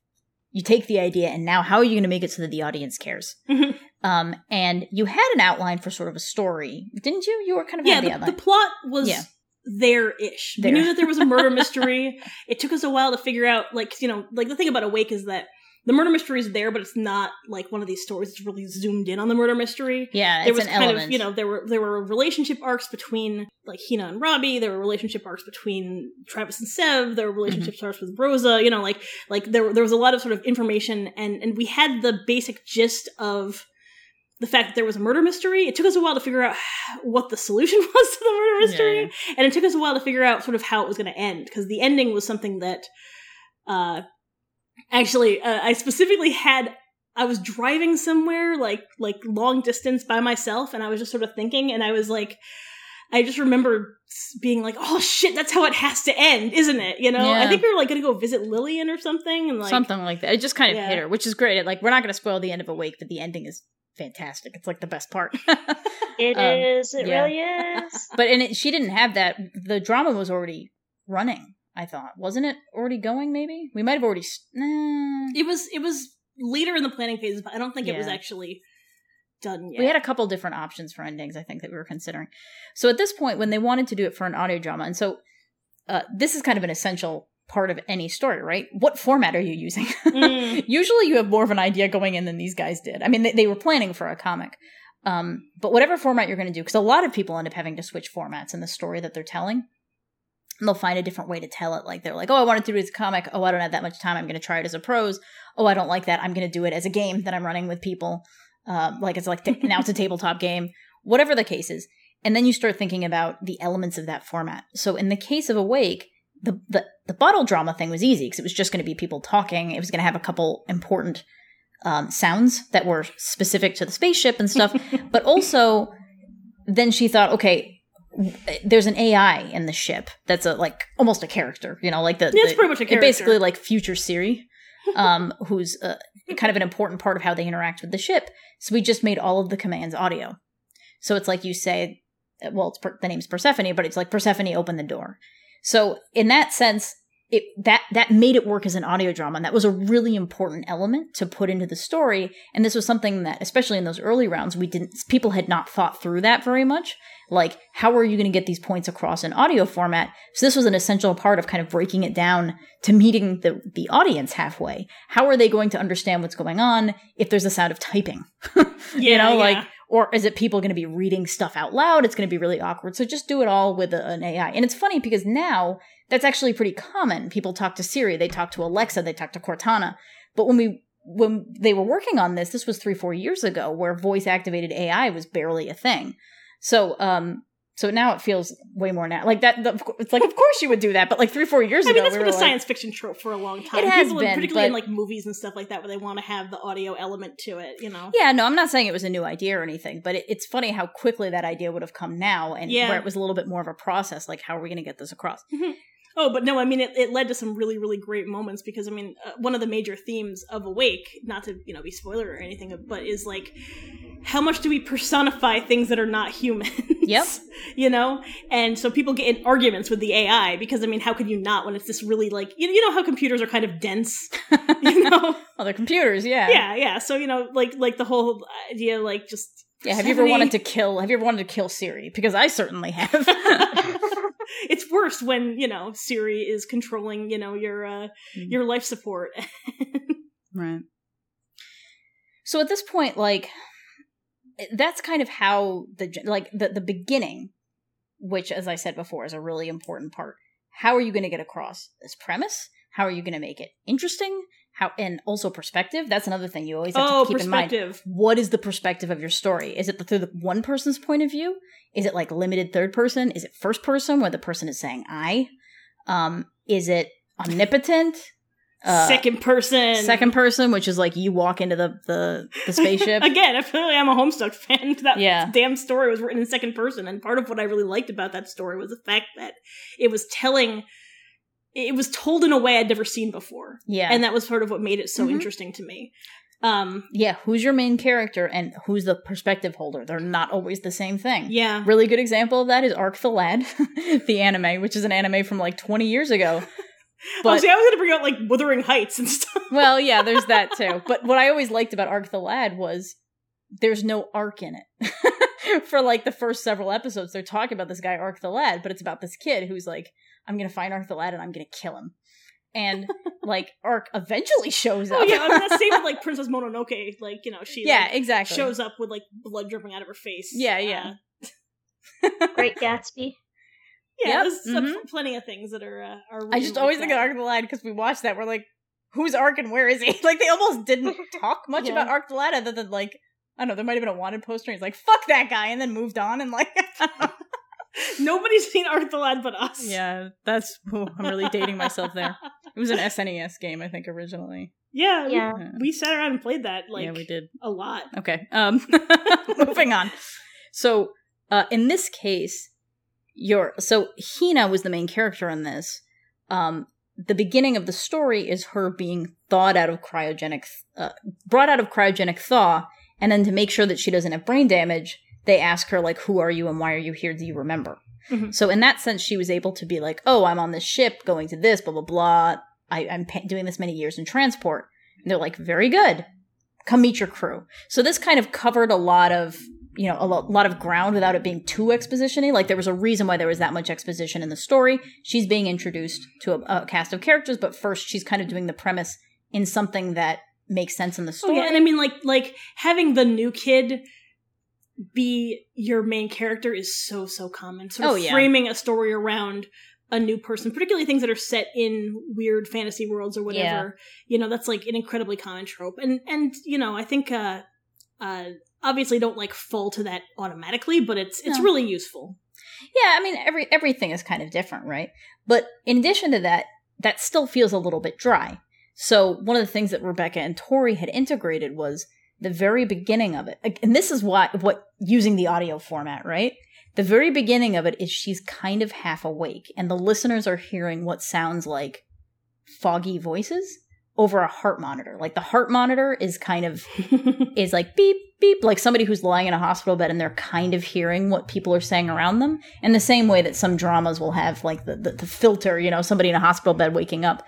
you take the idea and now how are you going to make it so that the audience cares mm-hmm. Um, and you had an outline for sort of a story, didn't you? You were kind of yeah. The, the, plot was yeah. there-ish. There. We knew that there was a murder mystery. it took us a while to figure out, like you know, like the thing about Awake is that the murder mystery is there, but it's not like one of these stories that's really zoomed in on the murder mystery. Yeah, there was kind element. of you know there were there were relationship arcs between like Hina and Robbie. There were relationship arcs between Travis and Sev. There were relationship mm-hmm. arcs with Rosa. You know, like like there there was a lot of sort of information, and and we had the basic gist of the fact that there was a murder mystery. It took us a while to figure out what the solution was to the murder mystery, yeah, and it took us a while to figure out sort of how it was going to end because the ending was something that, uh, actually, uh, I specifically had. I was driving somewhere like like long distance by myself, and I was just sort of thinking, and I was like. I just remember being like, "Oh shit, that's how it has to end, isn't it?" You know, yeah. I think we were like going to go visit Lillian or something, and like something like that. It just kind of yeah. hit her, which is great. It, Like, we're not going to spoil the end of Awake, but the ending is fantastic. It's like the best part. It um, is. It yeah. really is. but and it, she didn't have that. The drama was already running. I thought wasn't it already going? Maybe we might have already. Nah. It was. It was later in the planning phases, but I don't think yeah. it was actually done yet. We had a couple different options for endings. I think that we were considering. So at this point, when they wanted to do it for an audio drama, and so uh, this is kind of an essential part of any story, right? What format are you using? Mm. Usually you have more of an idea going in than these guys did. I mean, they, they were planning for a comic. Um, but whatever format you're going to do, because a lot of people end up having to switch formats in the story that they're telling. They'll find a different way to tell it. Like they're like, oh, I wanted to do it as a comic. Oh, I don't have that much time. I'm going to try it as a prose. Oh, I don't like that. I'm going to do it as a game that I'm running with people. Um, like it's like t- now it's a tabletop game. Whatever the case is. And then you start thinking about the elements of that format. So in the case of Awake, the, the, the bottle drama thing was easy because it was just going to be people talking. It was going to have a couple important um, sounds that were specific to the spaceship and stuff. but also, then she thought, okay, there's an AI in the ship that's a like almost a character, you know, like the, yeah, it's pretty much a character. basically like future Siri, um, who's uh, kind of an important part of how they interact with the ship. So we just made all of the commands audio. So it's like you say, well, it's per- the name's Persephone, but it's like Persephone, open the door. So in that sense, it that that made it work as an audio drama and that was a really important element to put into the story. And this was something that especially in those early rounds we didn't people had not thought through that very much. Like how are you going to get these points across in audio format? So this was an essential part of kind of breaking it down to meeting the the audience halfway. How are they going to understand what's going on if there's a sound of typing? You Yeah, know yeah. like or is it people going to be reading stuff out loud? It's going to be really awkward. So just do it all with a, an ai and it's funny because now that's actually pretty common. People talk to siri they talk to alexa they talk to cortana. But when we when they were working on this this was three four years ago where voice activated ai was barely a thing. So um so now it feels way more now like that the, it's like of course you would do that but like three four years I ago I mean, that's we been a like, science fiction trope for a long time. It has People, been, particularly in like movies and stuff like that, where they want to have the audio element to it. You know. Yeah, no, I'm not saying it was a new idea or anything, but it, it's funny how quickly that idea would have come now, and Yeah. where it was a little bit more of a process. Like, how are we going to get this across? Oh, but no, I mean, it, it led to some really, really great moments because, I mean, uh, one of the major themes of Awake, not to, you know, be spoiler or anything, but is like, how much do we personify things that are not humans? Yep. you know? And so people get in arguments with the AI because, I mean, how could you not when it's this really like, you, you know how computers are kind of dense? you know? Other computers, yeah, yeah, yeah. So, you know, like, like the whole idea, like, just. yeah. Have you ever wanted to kill? Have you ever wanted to kill Siri? Because I certainly have. it's worse when you know Siri is controlling you know your uh, Mm. your life support. right. So at this point, like, that's kind of how the like the the beginning, which, as I said before, is a really important part. How are you going to get across this premise? How are you going to make it interesting? How and also perspective. That's another thing you always have oh, to keep in mind. what is the perspective of your story? Is it through the one person's point of view? Is it like limited third person? Is it first person where the person is saying I? Um, is it omnipotent? Uh, second person. second person, which is like you walk into the the, the spaceship. Again, I feel like I'm a Homestuck fan. That Yeah. damn story was written in second person, and part of what I really liked about that story was the fact that it was telling. It was told in a way I'd never seen before, yeah, and that was part of what made it so Mhm. interesting to me. Um, yeah. Who's your main character and who's the perspective holder? They're not always the same thing. yeah, Really good example of that is Arc the Lad, the anime, which is an anime from like 20 years ago. oh, see, I was going to bring out like Wuthering Heights and stuff. well, yeah, there's that too. But what I always liked about Arc the Lad was there's no arc in it. For like the first several episodes, they're talking about this guy Arc the Lad, but it's about this kid who's like, I'm gonna find Arc the Lad and I'm gonna kill him. And like Arc eventually shows up. Oh yeah, I mean that's same with like Princess Mononoke. Like you know she yeah, like, exactly. shows up with like blood dripping out of her face. Yeah, yeah. Uh, Great Gatsby. Yeah. Yep, There's some- mhm. plenty of things that are. Uh, are I just like always think of that. Arc the Lad because we watched that. We're like, who's Arc and where is he? Like they almost didn't talk much Yeah. about Arc the Lad other than like I don't know, there might have been a wanted poster. And he's like, "Fuck that guy," and then moved on. And like, Nobody's seen Arc the Lad but us. yeah, that's. ooh, I'm really dating myself there. It was an SNES game, I think, originally. yeah, we- Yeah. We, sat around and played that like yeah, we did. a lot. Okay. Um, moving on. So, uh, in this case, your so Hina was the main character in this. Um, the beginning of the story is her being thawed out of cryogenic, uh, brought out of cryogenic thaw, and then to make sure that she doesn't have brain damage, they ask her like, "Who are you and why are you here? Do you remember?" Mhm. So in that sense, she was able to be like, "Oh, I'm on this ship going to this, blah blah blah. I, I'm pa- doing this many years in transport." And they're like, "Very good. Come meet your crew." So this kind of covered a lot of you know a lot of ground without it being too expositiony. Like there was a reason why there was that much exposition in the story. She's being introduced to a, a cast of characters, but first she's kind of doing the premise in something that makes sense in the Oh story. yeah, and I mean like like having the new kid be your main character is so so common. Sort of Oh, yeah. framing a story around a new person, particularly things that are set in weird fantasy worlds or whatever. Yeah. You know, that's like an incredibly common trope. And and you know, I think uh uh obviously don't like fall to that automatically, but it's it's No. really useful. Yeah, I mean every everything is kind of different, right? But in addition to that, that still feels a little bit dry. So one of the things that Rebecca and Tori had integrated was the very beginning of it. And this is why what using the audio format, right? The very beginning of it is she's kind of half awake and the listeners are hearing what sounds like foggy voices over a heart monitor. Like the heart monitor is kind of is like beep beep, like somebody who's lying in a hospital bed and they're kind of hearing what people are saying around them. In the same way that some dramas will have like the, the, the filter, you know, somebody in a hospital bed waking up.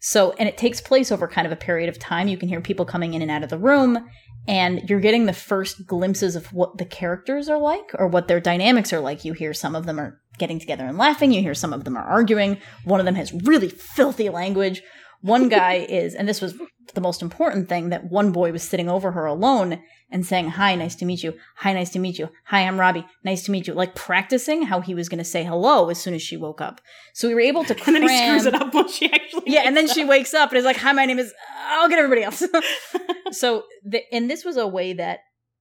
So, and it takes place over kind of a period of time. You can hear people coming in and out of the room, and you're getting the first glimpses of what the characters are like or what their dynamics are like. You hear some of them are getting together and laughing, you hear some of them are arguing. One of them has really filthy language. One guy is, and this was the most important thing, that one boy was sitting over her alone and saying, Hi, nice to meet you. Hi, nice to meet you. Hi, I'm Robbie. Nice to meet you. Like practicing how he was going to say hello as soon as she woke up. So we were able to cram. And then he screws it up when she actually. yeah, and then wakes she up. wakes up and is like, "Hi, my name is." I'll get everybody else. so, the, and this was a way that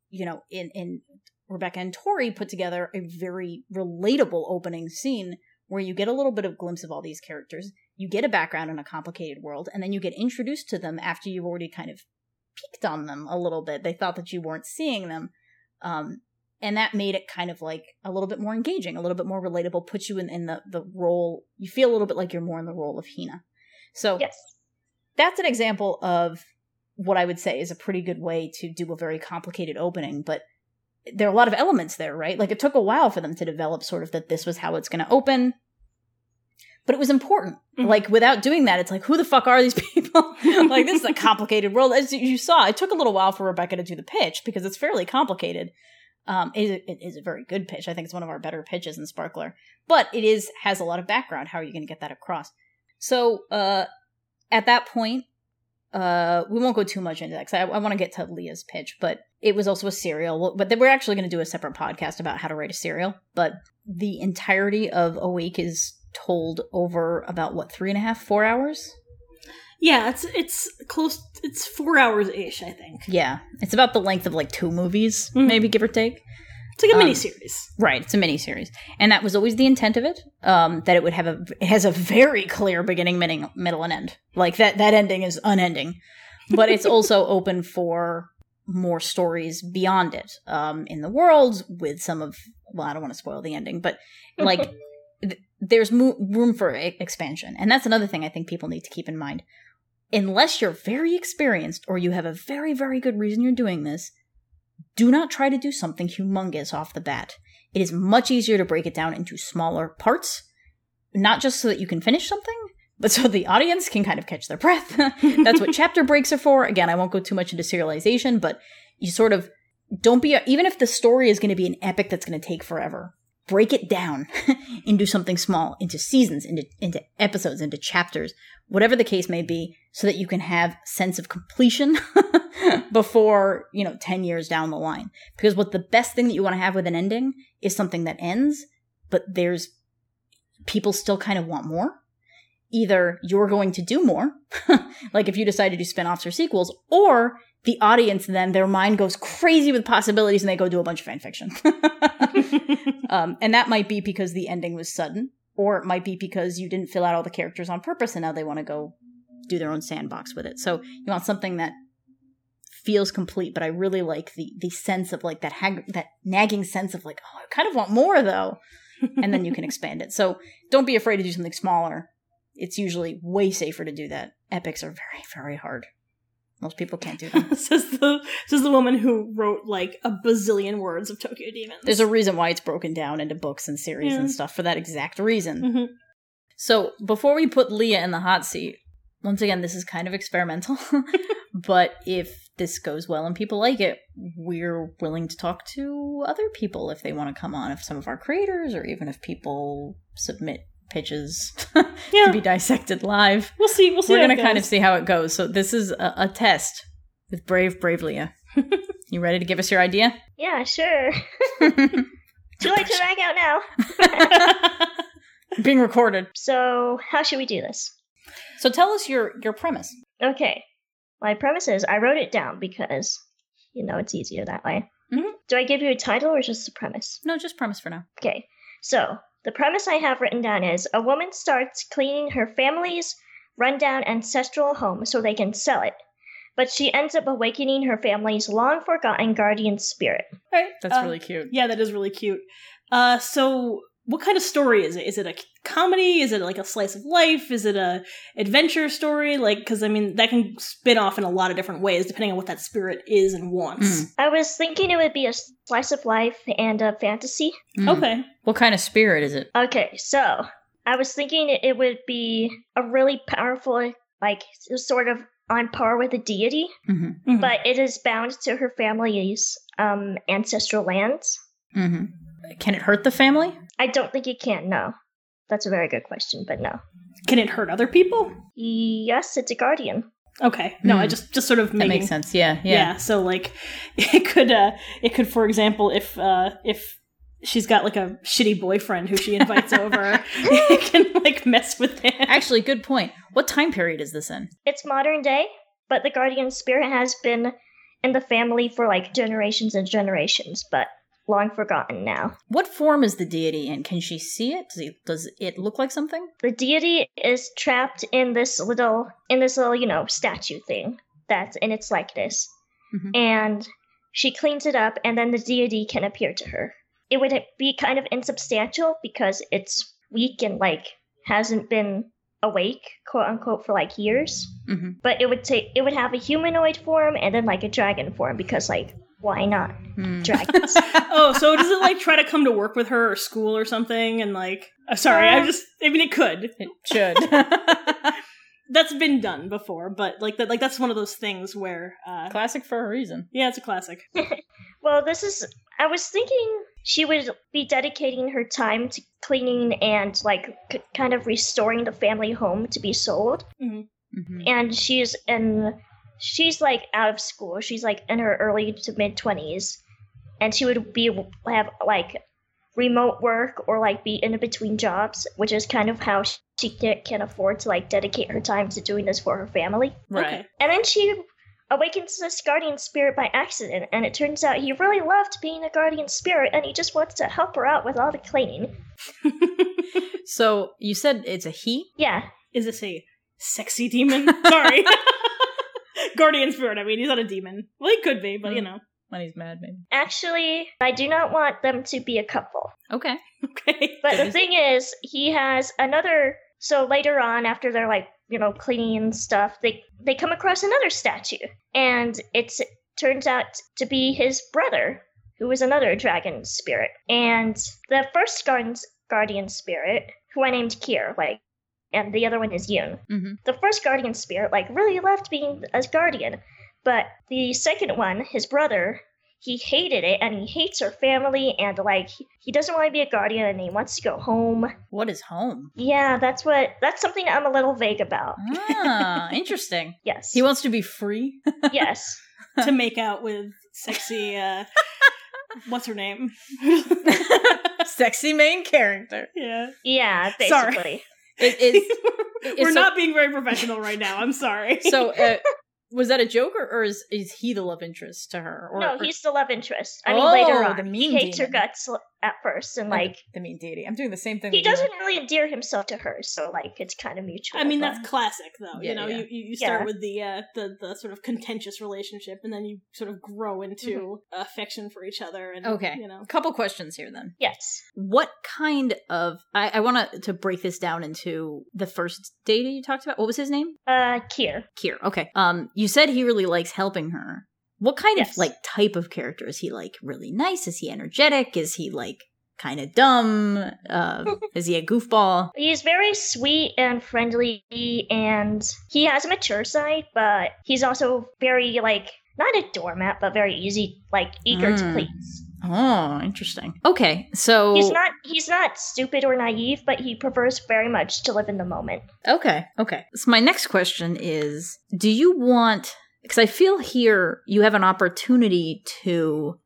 you know, in in Rebecca and Tori put together a very relatable opening scene where you get a little bit of glimpse of all these characters, you get a background in a complicated world, and then you get introduced to them after you've already kind of peeked on them a little bit. They thought that you weren't seeing them. Um, and that made it kind of like a little bit more engaging, a little bit more relatable, puts you in, in the, the role. You feel a little bit like you're more in the role of Hina. So Yes. that's an example of what I would say is a pretty good way to do a very complicated opening, but there are a lot of elements there, right? Like it took a while for them to develop sort of that this was how it's going to open. But it was important. Mhm. Like without doing that, it's like, who the fuck are these people? like this is a complicated world. As you saw, it took a little while for Rebecca to do the pitch because it's fairly complicated. Um, it, it is a very good pitch. I think it's one of our better pitches in Sparkler, but it is has a lot of background. How are you going to get that across? So uh, at that point, uh, we won't go too much into that because I, I want to get to Leah's pitch, but it was also a serial. But then we're actually going to do a separate podcast about how to write a serial. But the entirety of Awake is told over about what three and a half, four hours. Yeah, it's it's close. It's four hours ish, I think. Yeah, it's about the length of like two movies, Mhm. maybe give or take. It's like a Um, mini series. Right, it's a mini series, and that was always the intent of it. Um, that it would have a it has a very clear beginning, middle, middle, and end. Like that that ending is unending, but it's also open for more stories beyond it um, in the world with some of. Well, I don't want to spoil the ending, but like th- there's mo- room for e- expansion, and that's another thing I think people need to keep in mind. Unless you're very experienced or you have a very very good reason you're doing this, do not try to do something humongous off the bat. It is much easier to break it down into smaller parts, not just so that you can finish something, but so the audience can kind of catch their breath. That's what chapter breaks are for. Again, I won't go too much into serialization, but you sort of don't be, even if the story is going to be an epic that's going to take forever, break it down into something small, into seasons, into, into episodes, into chapters, whatever the case may be, so that you can have sense of completion before, you know, 10 years down the line. Because what the best thing that you want to have with an ending is something that ends, but there's people still kind of want more. Either you're going to do more, like if you decide to do spin-offs or sequels, or the audience then their mind goes crazy with possibilities and they go do a bunch of fan fiction. Um, and that might be because the ending was sudden, or it might be because you didn't fill out all the characters on purpose and now they want to go do their own sandbox with it. So you want something that feels complete, but I really like the the sense of like that hag- that nagging sense of like, oh, I kind of want more though, and then you can expand it. So don't be afraid to do something smaller. It's usually way safer to do that. Epics are very very hard. Most people can't do that. says the says the woman who wrote like a bazillion words of Tokyo Demons. There's a reason why it's broken down into books and series Yeah. and stuff for that exact reason. Mhm. So before we put Leah in the hot seat, once again, this is kind of experimental. but if this goes well and people like it, we're willing to talk to other people if they want to come on, if some of our creators, or even if people submit pitches Yeah. to be dissected live. We'll see. We'll see. We're going to kind of see how it goes. So this is a, a test with Brave, Brave Leah. you ready to give us your idea? Yeah, sure. Too late to back out now. Being recorded. So, how should we do this? So tell us your your premise. Okay. My premise is I wrote it down because, you know, it's easier that way. Mhm. Do I give you a title or just a premise? No, just premise for now. Okay. So, the premise I have written down is a woman starts cleaning her family's rundown ancestral home so they can sell it. But she ends up awakening her family's long forgotten guardian spirit. Right. That's uh, really cute. Yeah, that is really cute. Uh, so what kind of story is it? Is it a comedy? Is it like a slice of life? Is it a adventure story? Like, because I mean, that can spin off in a lot of different ways depending on what that spirit is and wants. Mm. I was thinking it would be a slice of life and a fantasy. Mm. Okay. What kind of spirit is it? Okay, so I was thinking it- it would be a really powerful, like sort of on par with a deity, hmm Mhm. but it is bound to her family's um, ancestral lands. hmm Can it hurt the family? I don't think it can. No, that's a very good question, but no. can it hurt other people? Yes, it's a guardian. Okay. No, I Mm. just just sort of That makes sense. Yeah, Yeah. yeah. so like it could uh it could for example if uh if she's got like a shitty boyfriend who she invites over, it can like mess with him. Actually, good point. What time period is this in? It's modern day, but the guardian spirit has been in the family for like generations and generations, but long forgotten now. What form is the deity in? Can she see it? Does it, does it look like something? The deity is trapped in this little in this little, you know, statue thing that's in its likeness. Mhm. And she cleans it up and then the deity can appear to her. It would be kind of insubstantial because it's weak and like hasn't been awake, quote unquote, for like years. hmm But it would take it would have a humanoid form and then like a dragon form because like why not Hmm. dragons? oh, so does it like try to come to work with her or school or something and like uh, sorry, I Uh, just I mean it could. It should. That's been done before, but like that like that's one of those things where uh Classic for a reason. yeah, it's a classic. well, this is I was thinking she would be dedicating her time to cleaning and like c- kind of restoring the family home to be sold. hmm And she's in she's like out of school. She's like in her early to mid 20s and she would be have like remote work or like be in between jobs, which is kind of how she ca- can afford to like dedicate her time to doing this for her family. Right. Okay. And then she awakens this guardian spirit by accident, and it turns out he really loved being a guardian spirit, and he just wants to help her out with all the cleaning. So you said it's a he? Yeah, Is this a sexy demon? Sorry. Guardian spirit, I mean, he's not a demon. Well, he could be, but you mm. know. When he's mad, maybe. actually, I do not want them to be a couple. Okay. Okay. But the thing is, he has another. So later on, after they're like, you know, cleaning and stuff, they they come across another statue, and it turns out to be his brother, who is another dragon spirit. And the first guardian guardian spirit, who I named Kier, like, and the other one is Yoon. hmm The first guardian spirit, like, really loved being a guardian, but the second one, his brother, he hated it and he hates her family and like he- he doesn't want to be a guardian and he wants to go home. What is home? Yeah, that's what that's something I'm a little vague about. Ah, interesting. Yes. He wants to be free. yes. to make out with sexy, uh. What's her name? Sexy main character. yeah. Yeah, Sorry. basically. It is. We're so- not being very professional right now. I'm sorry. So, uh, was that a joke, or, or is is he the love interest to her? Or, no, or- he's the love interest. I mean Oh, later on. the mean he hates her guts at first and Okay, like the mean deity. I'm doing the same thing. he doesn't really endear himself to her, so like it's kind of mutual. I mean, but- that's classic, though. Yeah, you know, yeah. you, you you start Yeah. with the uh, the the sort of contentious relationship, and then you sort of grow into affection for each other. And Okay. you know, A couple questions here then. yes. What kind of I, I want to to break this down into the first data you talked about. What was his name? Uh Kier. Kier. Okay. Um, you said he really likes helping her. What kind Yes. of like type of character is he? Like really nice? Is he energetic? Is he like kind of dumb? Uh, is he a goofball? He's very sweet and friendly, and he has a mature side, but he's also very like not a doormat, but very easy, like eager to Mm. please. Oh, interesting. Okay, so He's not he's not stupid or naive, but he prefers very much to live in the moment. Okay, okay. So my next question is do you want because I feel here you have an opportunity to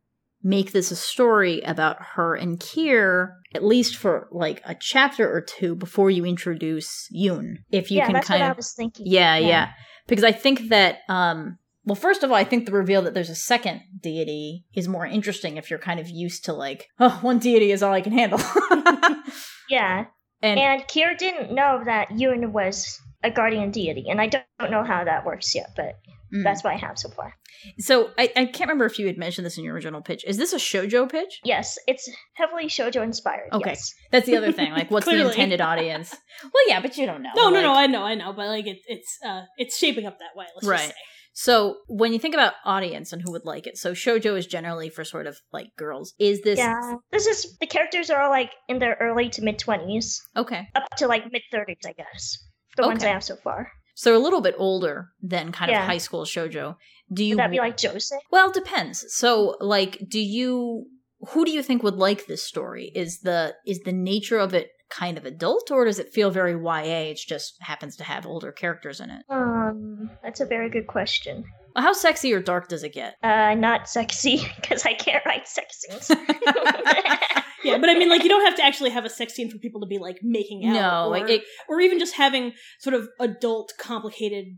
make this a story about her and Kier at least for like a chapter or two before you introduce Yoon. If you yeah, can kind of yeah, yeah, Yeah. Because I think that um well first of all I think the reveal that there's a second deity is more interesting if you're kind of used to like oh one deity is all I can handle. Yeah. and And Kier didn't know that Yoon was a guardian deity, and I don't, don't know how that works yet, but Mm. That's what I have so far. So I, I can't remember if you had mentioned this in your original pitch. Is this a shojo pitch? Yes, it's heavily shoujo inspired. Okay. Yes. That's the other thing. Like, what's the intended audience? Well, yeah, but you don't know. No, no, like- no. I know, I know, but like it, it's uh, it's shaping up that way. Let's Right. So when you think about audience and who would like it, so shojo is generally for sort of like girls. Is this Yeah. This is the characters are all like in their early to mid twenties, okay? up to like mid thirties, I guess. The ones I have so far. So a little bit older than kind of high school shojo. Do you? Would that be like josei? well, it depends. So like, do you? Who do you think would like this story? Is the is the nature of it kind of adult, or does it feel very YA? It just happens to have older characters in it. Um, that's a very good question. How sexy or dark does it get? Uh, not sexy because I can't write sex scenes. Yeah, but I mean, like, you don't have to actually have a sex scene for people to be like making out, no, or, it, or even just having sort of adult, complicated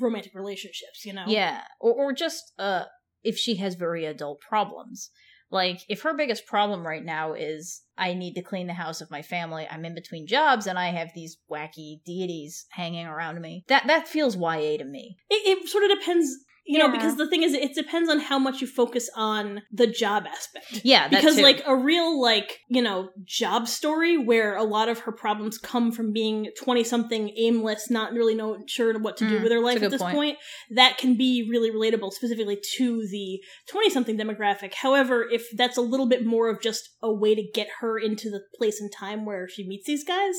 romantic relationships. You know? Yeah, or or just uh if she has very adult problems. Like if her biggest problem right now is I need to clean the house of my family, I'm in between jobs and I have these wacky deities hanging around me. That that feels YA to me. It, it sort of depends. You know, Yeah. because the thing is, it depends on how much you focus on the job aspect. Yeah, because too. like a real like you know job story where a lot of her problems come from being 20 something aimless not really know sure what to do Mm, with her life at this point. point that can be really relatable specifically to the 20 something demographic however if that's a little bit more of just a way to get her into the place and time where she meets these guys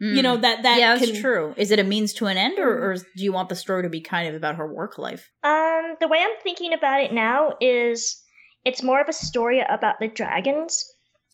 you Mm. know that that yeah, can that's true. Is it a means to an end, or, or do you want the story to be kind of about her work life? um, the way I'm thinking about it now is it's more of a story about the dragons,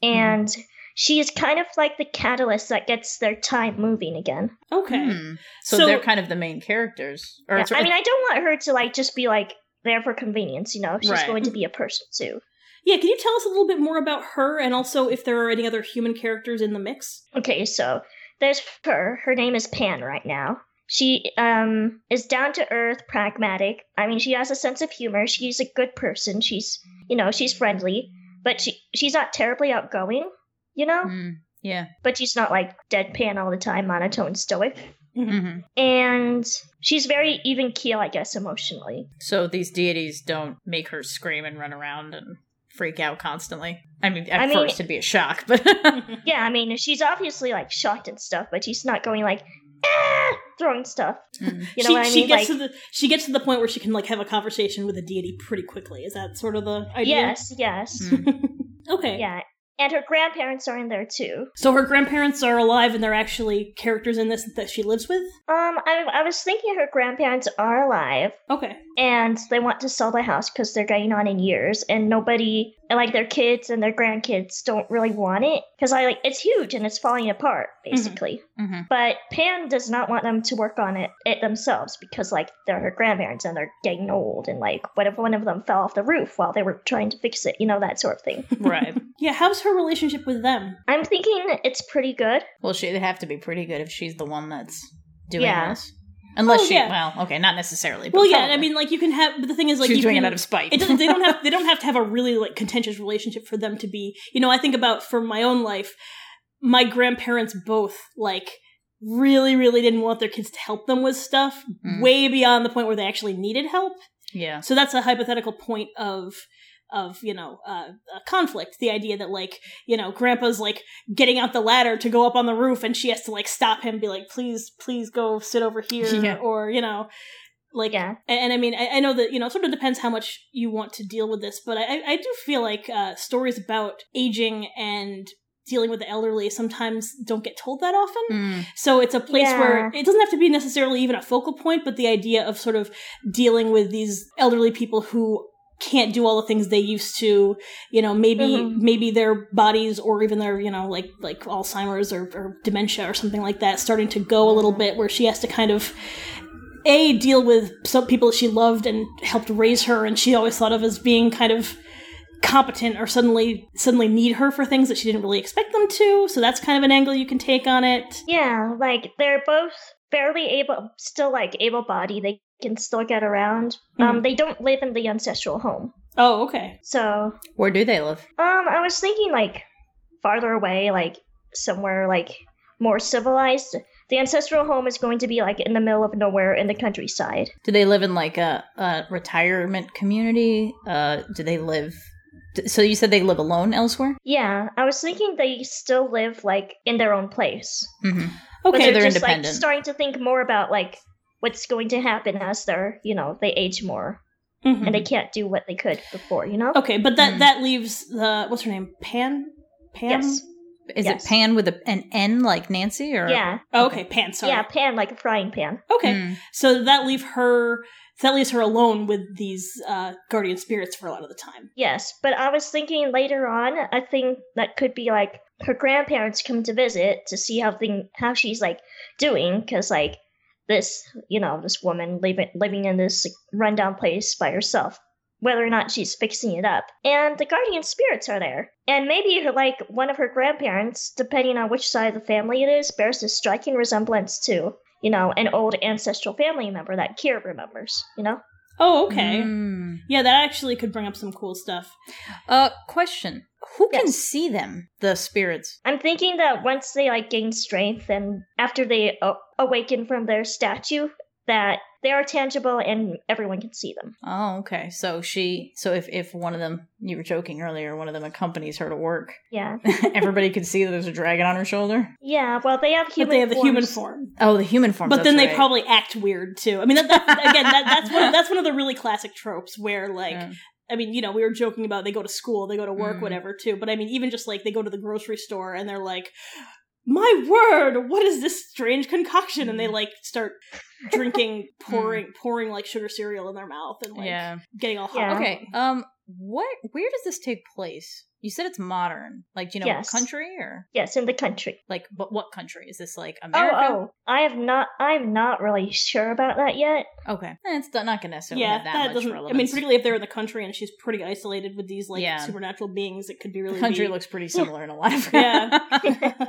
and she is kind of like the catalyst that gets their time moving again. okay Hmm. So, So- they're kind of the main characters. Or Yeah, I mean, I don't want her to like just be like there for convenience. You know, she's Right. going to be a person too. yeah can you tell us a little bit more about her and also if there are any other human characters in the mix Okay, so there's her. Her name is Pan right now. She um is down to earth, pragmatic. I mean, she has a sense of humor. She's a good person. She's you know she's friendly, but she she's not terribly outgoing. You know, Hmm. yeah. but she's not like deadpan all the time, monotone, stoic. hmm And she's very even keel, I guess, emotionally. So these deities don't make her scream and run around and freak out constantly. I mean, at I mean- first it'd be a shock, but Yeah, I mean, she's obviously like shocked and stuff, but she's not going like ah, throwing stuff. Mm. You know she, what I she mean? gets Like to the she gets to the point where she can like have a conversation with a deity pretty quickly. Is that sort of the idea? yes, yes, Mm. Okay. yeah. And her grandparents are in there too. So her grandparents are alive, and they're actually characters in this that she lives with. Um, I, I was thinking her grandparents are alive, Okay. And they want to sell the house because they're getting on in years, and nobody, and like their kids and their grandkids, don't really want it because I like it's huge and it's falling apart basically. Mhm. But Pan does not want them to work on it it themselves because like they're her grandparents and they're getting old, and like what if one of them fell off the roof while they were trying to fix it, you know that sort of thing. right. Yeah. How's her relationship with them? I'm thinking it's pretty good. Well, she'd have to be pretty good if she's the one that's doing Yeah. this. Unless Oh, she, yeah. well, okay, not necessarily. But Well, yeah. probably. I mean, like you can have, but the thing is, like she's you doing can, it out of spite. it doesn't, they don't have they don't have to have a really like contentious relationship for them to be you know i think about for my own life my grandparents both like really really didn't want their kids to help them with stuff Mm. way beyond the point where they actually needed help yeah. so that's a hypothetical point of of you know uh, a conflict the idea that like you know grandpa's like getting out the ladder to go up on the roof and she has to like stop him be like please please go sit over here Yeah. or you know like Yeah. and, and I mean, I, I know that you know, it sort of depends how much you want to deal with this, but I, I do feel like uh, stories about aging and dealing with the elderly sometimes don't get told that often. Mm. So it's a place where it doesn't have to be necessarily even a focal point, but the idea of sort of dealing with these elderly people who can't do all the things they used to you know maybe Mhm. maybe their bodies or even their you know like like alzheimer's or, or dementia or something like that starting to go a little bit where she has to kind of a deal with some people that she loved and helped raise her and she always thought of as being kind of competent or suddenly suddenly need her for things that she didn't really expect them to so that's kind of an angle you can take on it Yeah, like they're both fairly able, still like able bodied. They can still get around. Um, they don't live in the ancestral home. oh okay So, Where do they live? um, I was thinking like farther away, like somewhere like more civilized. The ancestral home is going to be like in the middle of nowhere in the countryside. Do they live in like a, a retirement community? Uh, do they live? So you said they live alone elsewhere? Yeah, I was thinking they still live like in their own place. Mm-hmm. But Okay, they're, they're just independent. like starting to think more about like what's going to happen as they're, you know, they age more Mhm. and they can't do what they could before, you know? okay, but that Mm. that leaves the what's her name? Pan. Pan. Yes. Is Yes. it Pan with a, an N like Nancy or? Yeah. Oh, okay, Pan. Sorry. Yeah, pan like a frying pan. Okay, Mm. so that leave her. That leaves her alone with these uh, guardian spirits for a lot of the time. Yes, but I was thinking later on, I think that could be like her grandparents come to visit to see how thing how she's like doing, because like this, you know, this woman living living in this rundown place by herself, whether or not she's fixing it up, and the guardian spirits are there, and maybe her like one of her grandparents, depending on which side of the family it is, bears a striking resemblance to. You know, an old ancestral family member that Kira remembers, you know? Oh, okay. Mm. Yeah, that actually could bring up some cool stuff. Uh, question: Who can see them? The spirits. I'm thinking that once they like gain strength and after they a- awaken from their statue, that they are tangible and everyone can see them. Oh, okay. So she. So if if one of them, you were joking earlier, one of them accompanies her to work, Yeah, everybody could see that there's a dragon on her shoulder. yeah. Well, they have human. but they have the human form. Oh, the human form. But then they probably act weird too. I mean, that, that, again, that, that's one. Of, that's one of the really classic tropes where, like, Yeah. I mean, you know, we were joking about they go to school, they go to work, Mhm. whatever, too. But I mean, even just like they go to the grocery store and they're like, "My word, what is this strange concoction?" And they Mhm. like start drinking, pouring, pouring like sugar cereal in their mouth and like yeah. getting all hot. Yeah. Okay. Um. What? Where does this take place? You said it's modern. Like, do you know Yes. what country or Yes, in the country. like, but what country is this? Like Oh, America? oh, I have not. I'm not really sure about that yet. Okay. Eh, It's not going to necessarily Yeah, have that, that, much doesn't. I mean, particularly if they're in the country and she's pretty isolated with these like Yeah. supernatural beings, it could be really the country be- looks pretty similar in a lot of Yeah.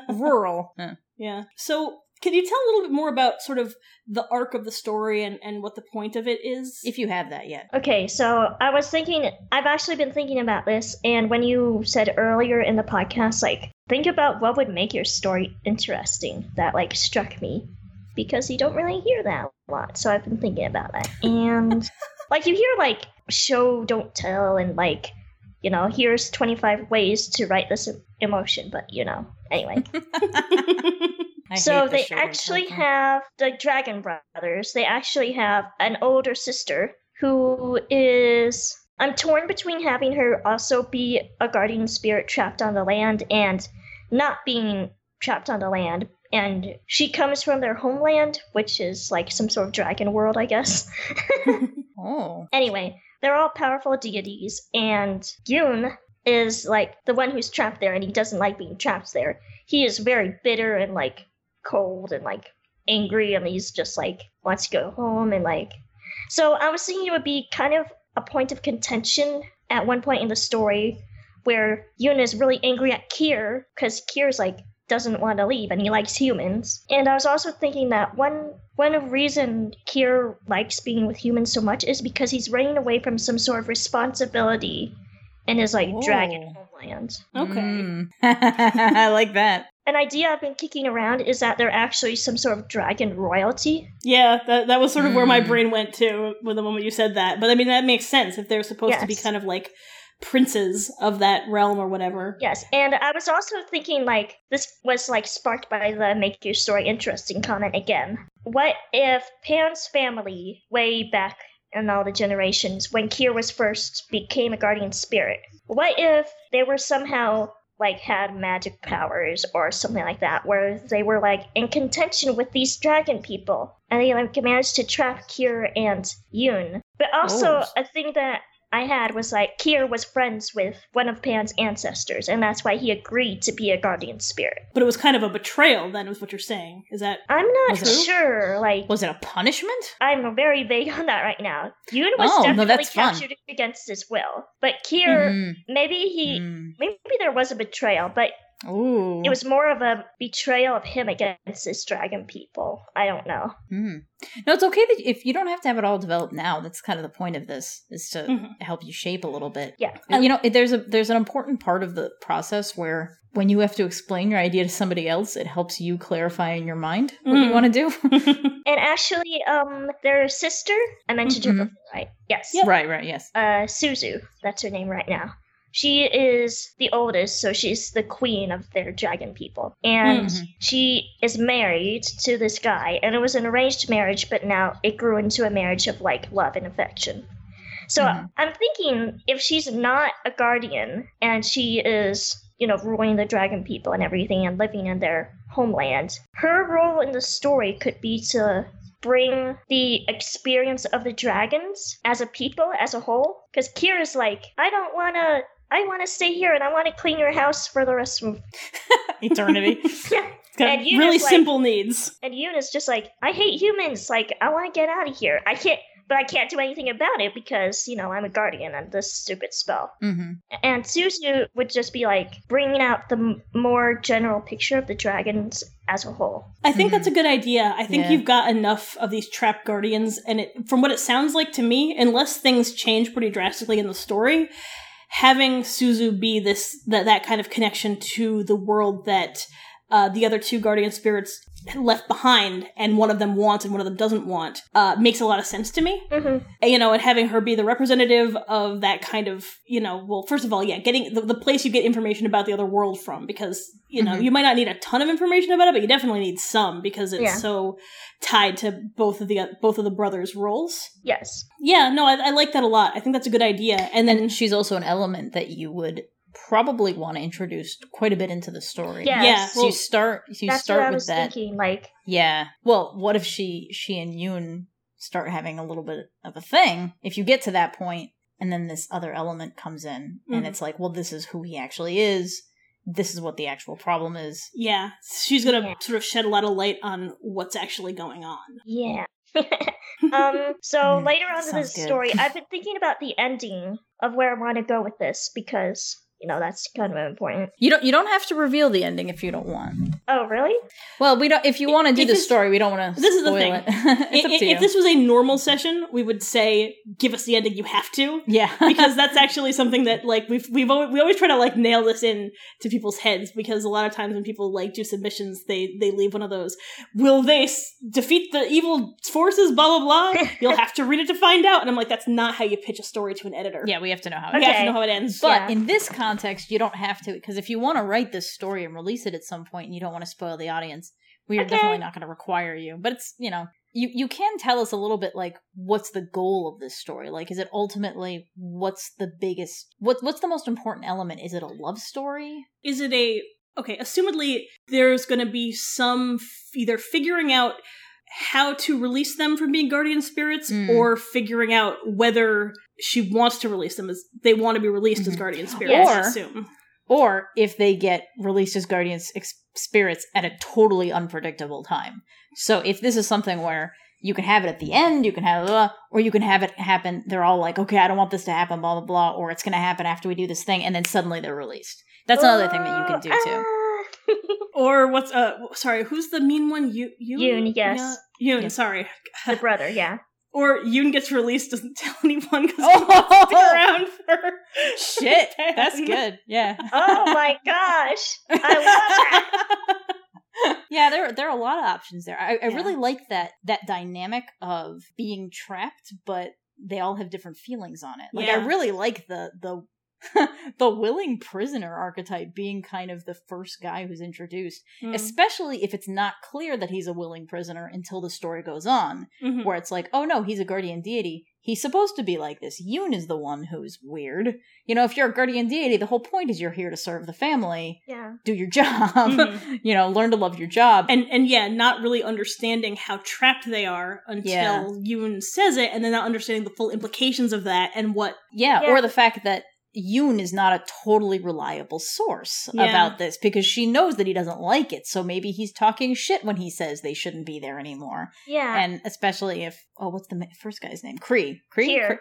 rural. Yeah. Yeah. So, can you tell a little bit more about sort of the arc of the story and, and what the point of it is? If you have that yet. Okay, so I was thinking. I've actually been thinking about this, and when you said earlier in the podcast, like, think about what would make your story interesting. That like struck me because you don't really hear that a lot. So I've been thinking about that, and like you hear like show don't tell, and like you know here's 25 ways to write this emotion, but you know anyway. I so the they actually have the Dragon Brothers. They actually have an older sister who is. I'm torn between having her also be a guardian spirit trapped on the land and not being trapped on the land. And she comes from their homeland, which is like some sort of dragon world, I guess. Oh. Anyway, they're all powerful deities, and Yoon is like the one who's trapped there, and he doesn't like being trapped there. He is very bitter and like cold and like angry, and he's just like wants to go home and like. So I was thinking it would be kind of a point of contention at one point in the story where Yoon is really angry at Kier because Kier's like doesn't want to leave and he likes humans. And I was also thinking that one one of reason Kier likes being with humans so much is because he's running away from some sort of responsibility in his like dragon Oh. homeland. okay. Mm. I like that. An idea I've been kicking around is that they're actually some sort of dragon royalty. Yeah, that that was sort of where my Mm. brain went to with the moment you said that. But I mean, that makes sense if they're supposed to be kind of like princes of that realm or whatever. Yes, and I was also thinking like this was like sparked by the make your story interesting comment again. What if Pan's family way back in all the generations when Kier was first became a guardian spirit? What if they were somehow like had magic powers or something like that where they were like in contention with these dragon people and they like managed to trap Kier and Yoon. But also Oh. a thing that I had was like Kier was friends with one of Pan's ancestors, and that's why he agreed to be a guardian spirit. But it was kind of a betrayal. Then, is what you're saying? Is that I'm not sure. Like, Was it a punishment? I'm very vague on that right now. Yoon was Oh, no, definitely fun. captured against his will, but Kier, Mhm. maybe he, Mm. maybe there was a betrayal, but Ooh. It was more of a betrayal of him against his dragon people. I don't know. Hmm. No, it's okay that if you don't have to have it all developed now. That's kind of the point of this is to Mhm. help you shape a little bit. Yeah. And, you know, there's a there's an important part of the process where when you have to explain your idea to somebody else, it helps you clarify in your mind what you Mhm. want to do. And actually, um, their sister, I mentioned her Mhm. before, right? Yes. Right, right, yes. Uh, Suzu, that's her name right now. She is the oldest, so she's the queen of their dragon people. And Mhm. she is married to this guy, and it was an arranged marriage, but now it grew into a marriage of like love and affection. So Mhm. I'm thinking if she's not a guardian and she is, you know, ruling the dragon people and everything and living in their homeland, her role in the story could be to bring the experience of the dragons as a people as a whole. Because Kier's like, I don't want to. I want to stay here and I want to clean your house for the rest of. Eternity. Yeah. Got And you really just, like- simple needs. And Yoon's just like, I hate humans. Like, I want to get out of here. I can't, but I can't do anything about it because, you know, I'm a guardian and this stupid spell. hmm And Suzu would just be like bringing out the m- more general picture of the dragons as a whole. I think that's a good idea. I think Yeah. you've got enough of these trap guardians, and it, from what it sounds like to me, unless things change pretty drastically in the story, having Suzu be this that that kind of connection to the world that uh, the other two guardian spirits left behind, and one of them wants and one of them doesn't want, uh, makes a lot of sense to me. Mm-hmm. you know, and having her be the representative of that kind of, you know, well, first of all, yeah, getting the, the place you get information about the other world from, because, you know, Mhm. you might not need a ton of information about it, but you definitely need some because it's Yeah. so tied to both of the both of the brothers' roles. Yes. Yeah, no, I, I like that a lot. I think that's a good idea. And then, And she's also an element that you would probably want to introduce quite a bit into the story. Yes. yeah, So you well, start you That's start what I with was that. thinking. Like, Yeah. Well, what if she she and Yoon start having a little bit of a thing? If you get to that point and then this other element comes in and Mhm. it's like, well, this is who he actually is. This is what the actual problem is. yeah, she's gonna Yeah. sort of shed a lot of light on what's actually going on. yeah. um. So Mm, later on in sounds this good. story, I've been thinking about the ending of where I want to go with this because you know that's kind of important. You don't you don't have to reveal the ending if you don't want. Oh, really? Well, we don't if you want to do the story, we don't want to this is the thing. it. it's I- up to I- you. if this was a normal session, we would say, "Give us the ending. You have to." yeah. because that's actually something that like we've we've always, we always try to like nail this in to people's heads because a lot of times when people like do submissions they they leave one of those will they s- defeat the evil forces blah blah blah you'll have to read it to find out and I'm like that's not how you pitch a story to an editor yeah, we have to know how it have to know how it ends But Yeah. in this context, you don't have to because if you want to write this story and release it at some point, and you don't want to spoil the audience, we are Okay. definitely not going to require you. But it's you know you you can tell us a little bit like what's the goal of this story? Like, is it ultimately what's the biggest what what's the most important element? Is it a love story? is it a okay assumedly there's going to be some f- either figuring out how to release them from being guardian spirits Mm. or figuring out whether she wants to release them as they want to be released as Mhm. guardian spirits I Or- assume Or if they get released as guardian ex- spirits at a totally unpredictable time. So if this is something where you can have it at the end, you can have uh, or you can have it happen. They're all like, okay, I don't want this to happen, blah blah blah, or it's going to happen after we do this thing, and then suddenly they're released. That's another thing that you can do too. too. Or what's uh sorry, who's the mean one? You Yoon? Yoon, yes. Yeah, Yoon, Yeah. sorry. the brother, yeah. or Yoon gets released, doesn't tell anyone because Oh! he stick around for Shit, for that's good. Yeah. Oh my gosh, I love that. yeah, there there are a lot of options there. I, I Yeah. really like that that dynamic of being trapped, but they all have different feelings on it. Like I really like the the the willing prisoner archetype being kind of the first guy who's introduced, Mm. especially if it's not clear that he's a willing prisoner until the story goes on, Mhm. where it's like, oh no, he's a guardian deity. He's supposed to be like this. Yoon is the one who's weird. You know, if you're a guardian deity, the whole point is you're here to serve the family, Yeah. do your job, Mhm. you know, learn to love your job. And and yeah, not really understanding how trapped they are until Yeah. Yoon says it, and then not understanding the full implications of that and what Yeah, Yeah. or the fact that Yoon is not a totally reliable source Yeah. about this because she knows that he doesn't like it. So maybe he's talking shit when he says they shouldn't be there anymore. Yeah. And especially if oh, what's the first guy's name? Kree. Kree. Kier.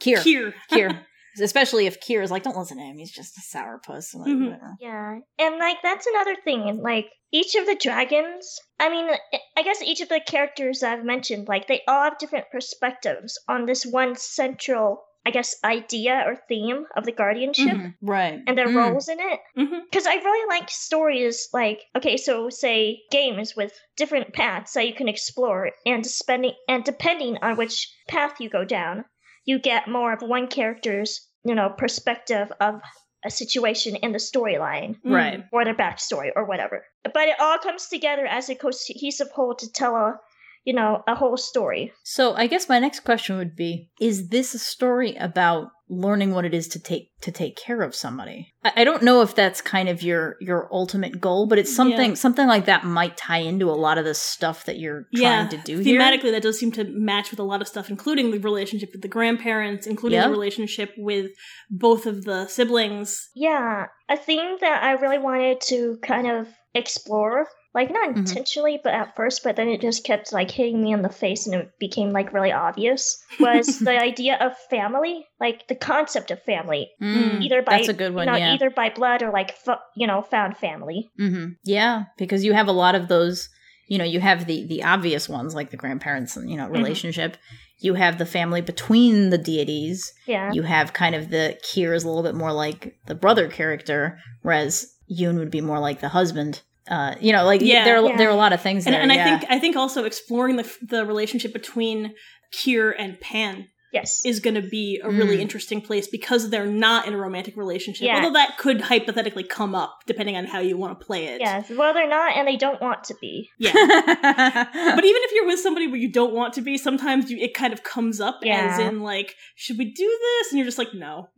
Kier. Kier. Kier. Especially if Kier's like, don't listen to him, he's just a sourpuss. Like, Mhm. whatever. Yeah, and like that's another thing. Like each of the dragons, I mean, I guess each of the characters I've mentioned, like they all have different perspectives on this one central, I guess, idea or theme of the guardianship Mhm. Right. and their Mm. roles in it. Because I really like stories like okay, so say games with different paths that you can explore, and spending and depending on which path you go down, you get more of one character's you know perspective of a situation in the storyline Mm. Right. or their backstory or whatever. But it all comes together as a cohesive whole to tell a you know a whole story. So I guess my next question would be: Is this a story about learning what it is to take to take care of somebody? I, I don't know if that's kind of your your ultimate goal, but it's something Yeah. something like that might tie into a lot of the stuff that you're Yeah, trying to do here. thematically, that does seem to match with a lot of stuff, including the relationship with the grandparents, including Yeah. the relationship with both of the siblings. Yeah, a theme that I really wanted to kind of explore, like not Mhm. intentionally, but at first, but then it just kept like hitting me in the face and it became like really obvious, was the idea of family, like the concept of family, Mm, either by that's a good one. you know, yeah. either by blood or like you know found family. hmm Yeah, because you have a lot of those. You know, you have the the obvious ones like the grandparents and you know relationship. You have the family between the deities. Yeah, You have kind of the Kier is a little bit more like the brother character, whereas Yoon would be more like the husband. Uh, you know, like Yeah. there are, Yeah. there are a lot of things And, there. and I yeah. think I think also exploring the the relationship between Kier and Pan yes, is going to be a really Mm. interesting place because they're not in a romantic relationship. Yeah. Although that could hypothetically come up depending on how you want to play it. Yes, Well, they're not, and they don't want to be. Yeah. But even if you're with somebody where you don't want to be, sometimes you, it kind of comes up as in like, should we do this? And you're just like, no.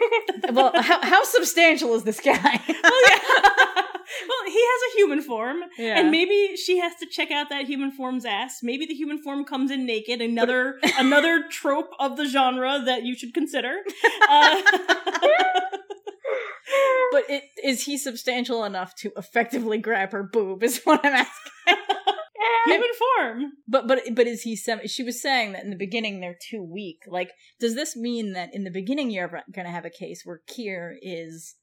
well, how, how substantial is this guy? well, yeah. Well, he has a human form, Yeah. and maybe she has to check out that human form's ass. Maybe the human form comes in naked. Another another trope of the genre that you should consider. Uh, but it, is he substantial enough to effectively grab her boob? Is what I'm asking. human form. But but but is he sem- she was saying that in the beginning they're too weak. Like does this mean that in the beginning you're going to have a case where Kier is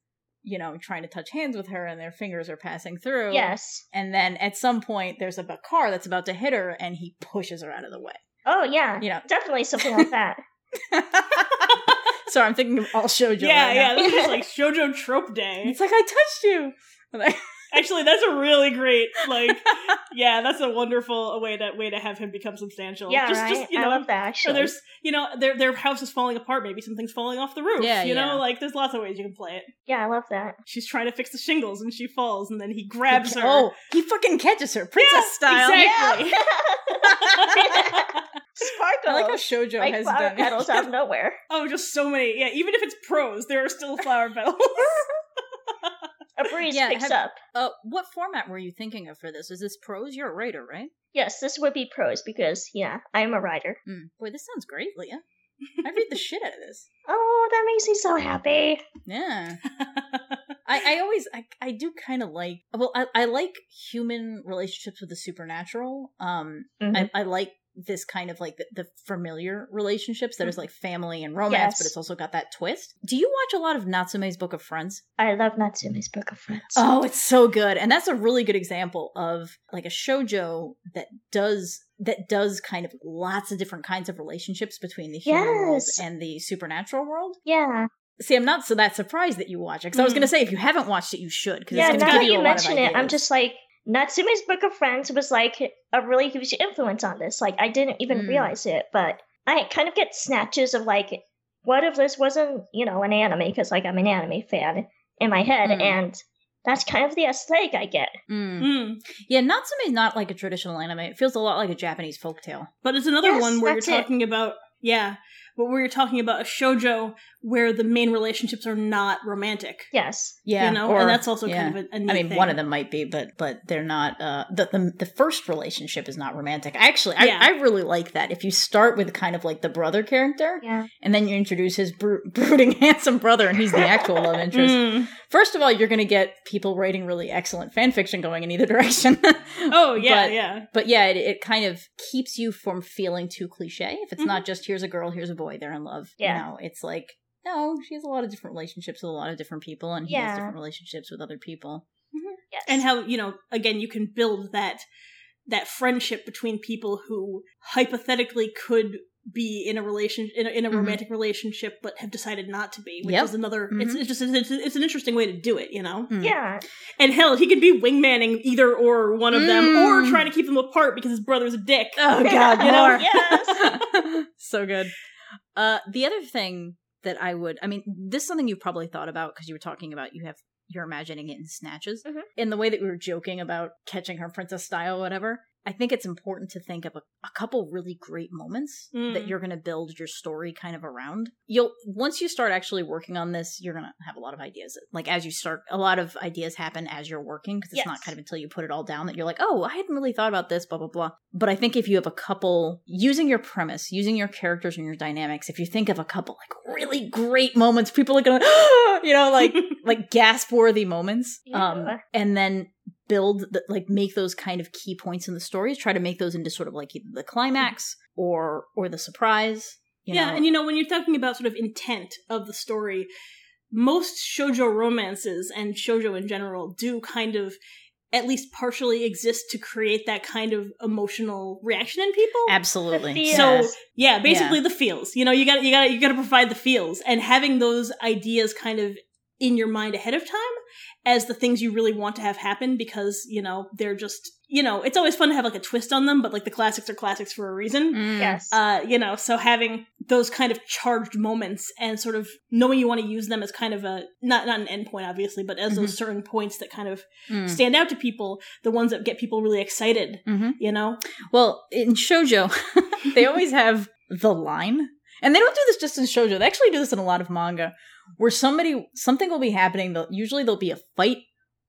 you know trying to touch hands with her and their fingers are passing through? yes. And then at some point there's a car that's about to hit her and he pushes her out of the way. Oh yeah. You know. Definitely something like that. Sorry, I'm thinking of all shoujo. yeah, right yeah. This is like Shoujo Trope Day. It's like I touched you. Actually, that's a really great like. Yeah, that's a wonderful way to way to have him become substantial. Yeah, just, right. just you I know, love that. Actually, there's, you know, their their house is falling apart. Maybe something's falling off the roof. Yeah, you yeah. know, like there's lots of ways you can play it. yeah, I love that. She's trying to fix the shingles and she falls, and then he grabs her. Oh, he fucking catches her, princess style. exactly. Sparkles. I like how shoujo like has flower done petals out of nowhere. oh, just so many. Yeah, even if it's prose, there are still flower petals. A breeze Yeah, picks have- up. Uh, what format were you thinking of for this? Is this prose? You're a writer, right? Yes, this would be prose because yeah, I'm a writer. Mm. Boy, this sounds great, Leah. I read the shit out of this. Oh, that makes me so happy. Yeah, I, I always, I, I do kind of like. Well, I, I like human relationships with the supernatural. Um, Mhm. I, I like this kind of like the, the familiar relationships that is like family and romance, Yes. but it's also got that twist. Do you watch a lot of Natsume's Book of Friends? I love Natsume's Book of Friends. Oh, it's so good. And that's a really good example of like a shojo that does that does kind of lots of different kinds of relationships between the human world and the supernatural world. yeah, See, I'm not so that surprised that you watch it because I was Mm. going to say if you haven't watched it, you should because yeah. it's Now going to that you, you a lot of mention it, I'm just like Natsume's Book of Friends was like a really huge influence on this. Like I didn't even Mm. realize it, but I kind of get snatches of like, what if this wasn't you know an anime? Because like I'm an anime fan in my head, Mm. and that's kind of the aesthetic I get. Mm. Mm. Yeah, Natsume is not like a traditional anime. It feels a lot like a Japanese folktale. But it's another Yes, one where you're that's it. talking about yeah, but where you're talking about a shojo where the main relationships are not romantic. Yes. Yeah, you know, or- and that's also yeah. kind of a, a neat I mean, thing. one of them might be, but but they're not. Uh, the, the the first relationship is not romantic. Actually, I, Yeah. I really like that. If you start with kind of like the brother character, Yeah. and then you introduce his bro- brooding, handsome brother, and he's the actual love interest. Mm. First of all, you're going to get people writing really excellent fan fiction going in either direction. Oh yeah, But- yeah. But yeah, it, it kind of keeps you from feeling too cliche. If it's Mhm. not just here's a girl, here's a boy, they're in love. Yeah. You know, it's like no, she has a lot of different relationships with a lot of different people, and he has different relationships with other people. Yes. and how you know again you can build that that friendship between people who hypothetically could be in a relation in a, in a Mhm. romantic relationship but have decided not to be which Yep. is another it's, Mhm. it's just it's, it's an interesting way to do it you know Hmm. yeah, and hell he could be wingmanning either or one of them Mm. or trying to keep them apart because his brother's a dick Oh God, You know, more. yes. so good. Uh, the other thing that I would, I mean, this is something you've probably thought about because you were talking about you have you're imagining it in snatches. Mhm. In the way that we were joking about catching her princess style, or whatever. I think it's important to think of a, a couple really great moments Mm. that you're going to build your story kind of around. You'll once you start actually working on this, you're going to have a lot of ideas. Like as you start, a lot of ideas happen as you're working because it's not kind of until you put it all down that you're like, oh, I hadn't really thought about this, blah blah blah. But I think if you have a couple using your premise, using your characters and your dynamics, if you think of a couple like really great moments, people are gonna, you know, like like gasp worthy moments, um, and then build the, like make those kind of key points in the stories. Try to make those into sort of like either the climax or or the surprise. You yeah know? and you know when you're talking about sort of intent of the story most shojo romances and shojo in general do kind of at least partially exist to create that kind of emotional reaction in people absolutely. So yeah, basically the feels. You know, you got you got you got to provide the feels, and having those ideas kind of in your mind ahead of time as the things you really want to have happen because you know they're just you know it's always fun to have like a twist on them, but like the classics are classics for a reason. Mm. yes. Uh, you know, so having those kind of charged moments and sort of knowing you want to use them as kind of a not not an endpoint, obviously, but as those certain points that kind of Mm. stand out to people, the ones that get people really excited. Mhm. You know, Well, in shojo, they always have the line, and they don't do this just in shojo. They actually do this in a lot of manga, where somebody something will be happening. They'll, usually there'll be a fight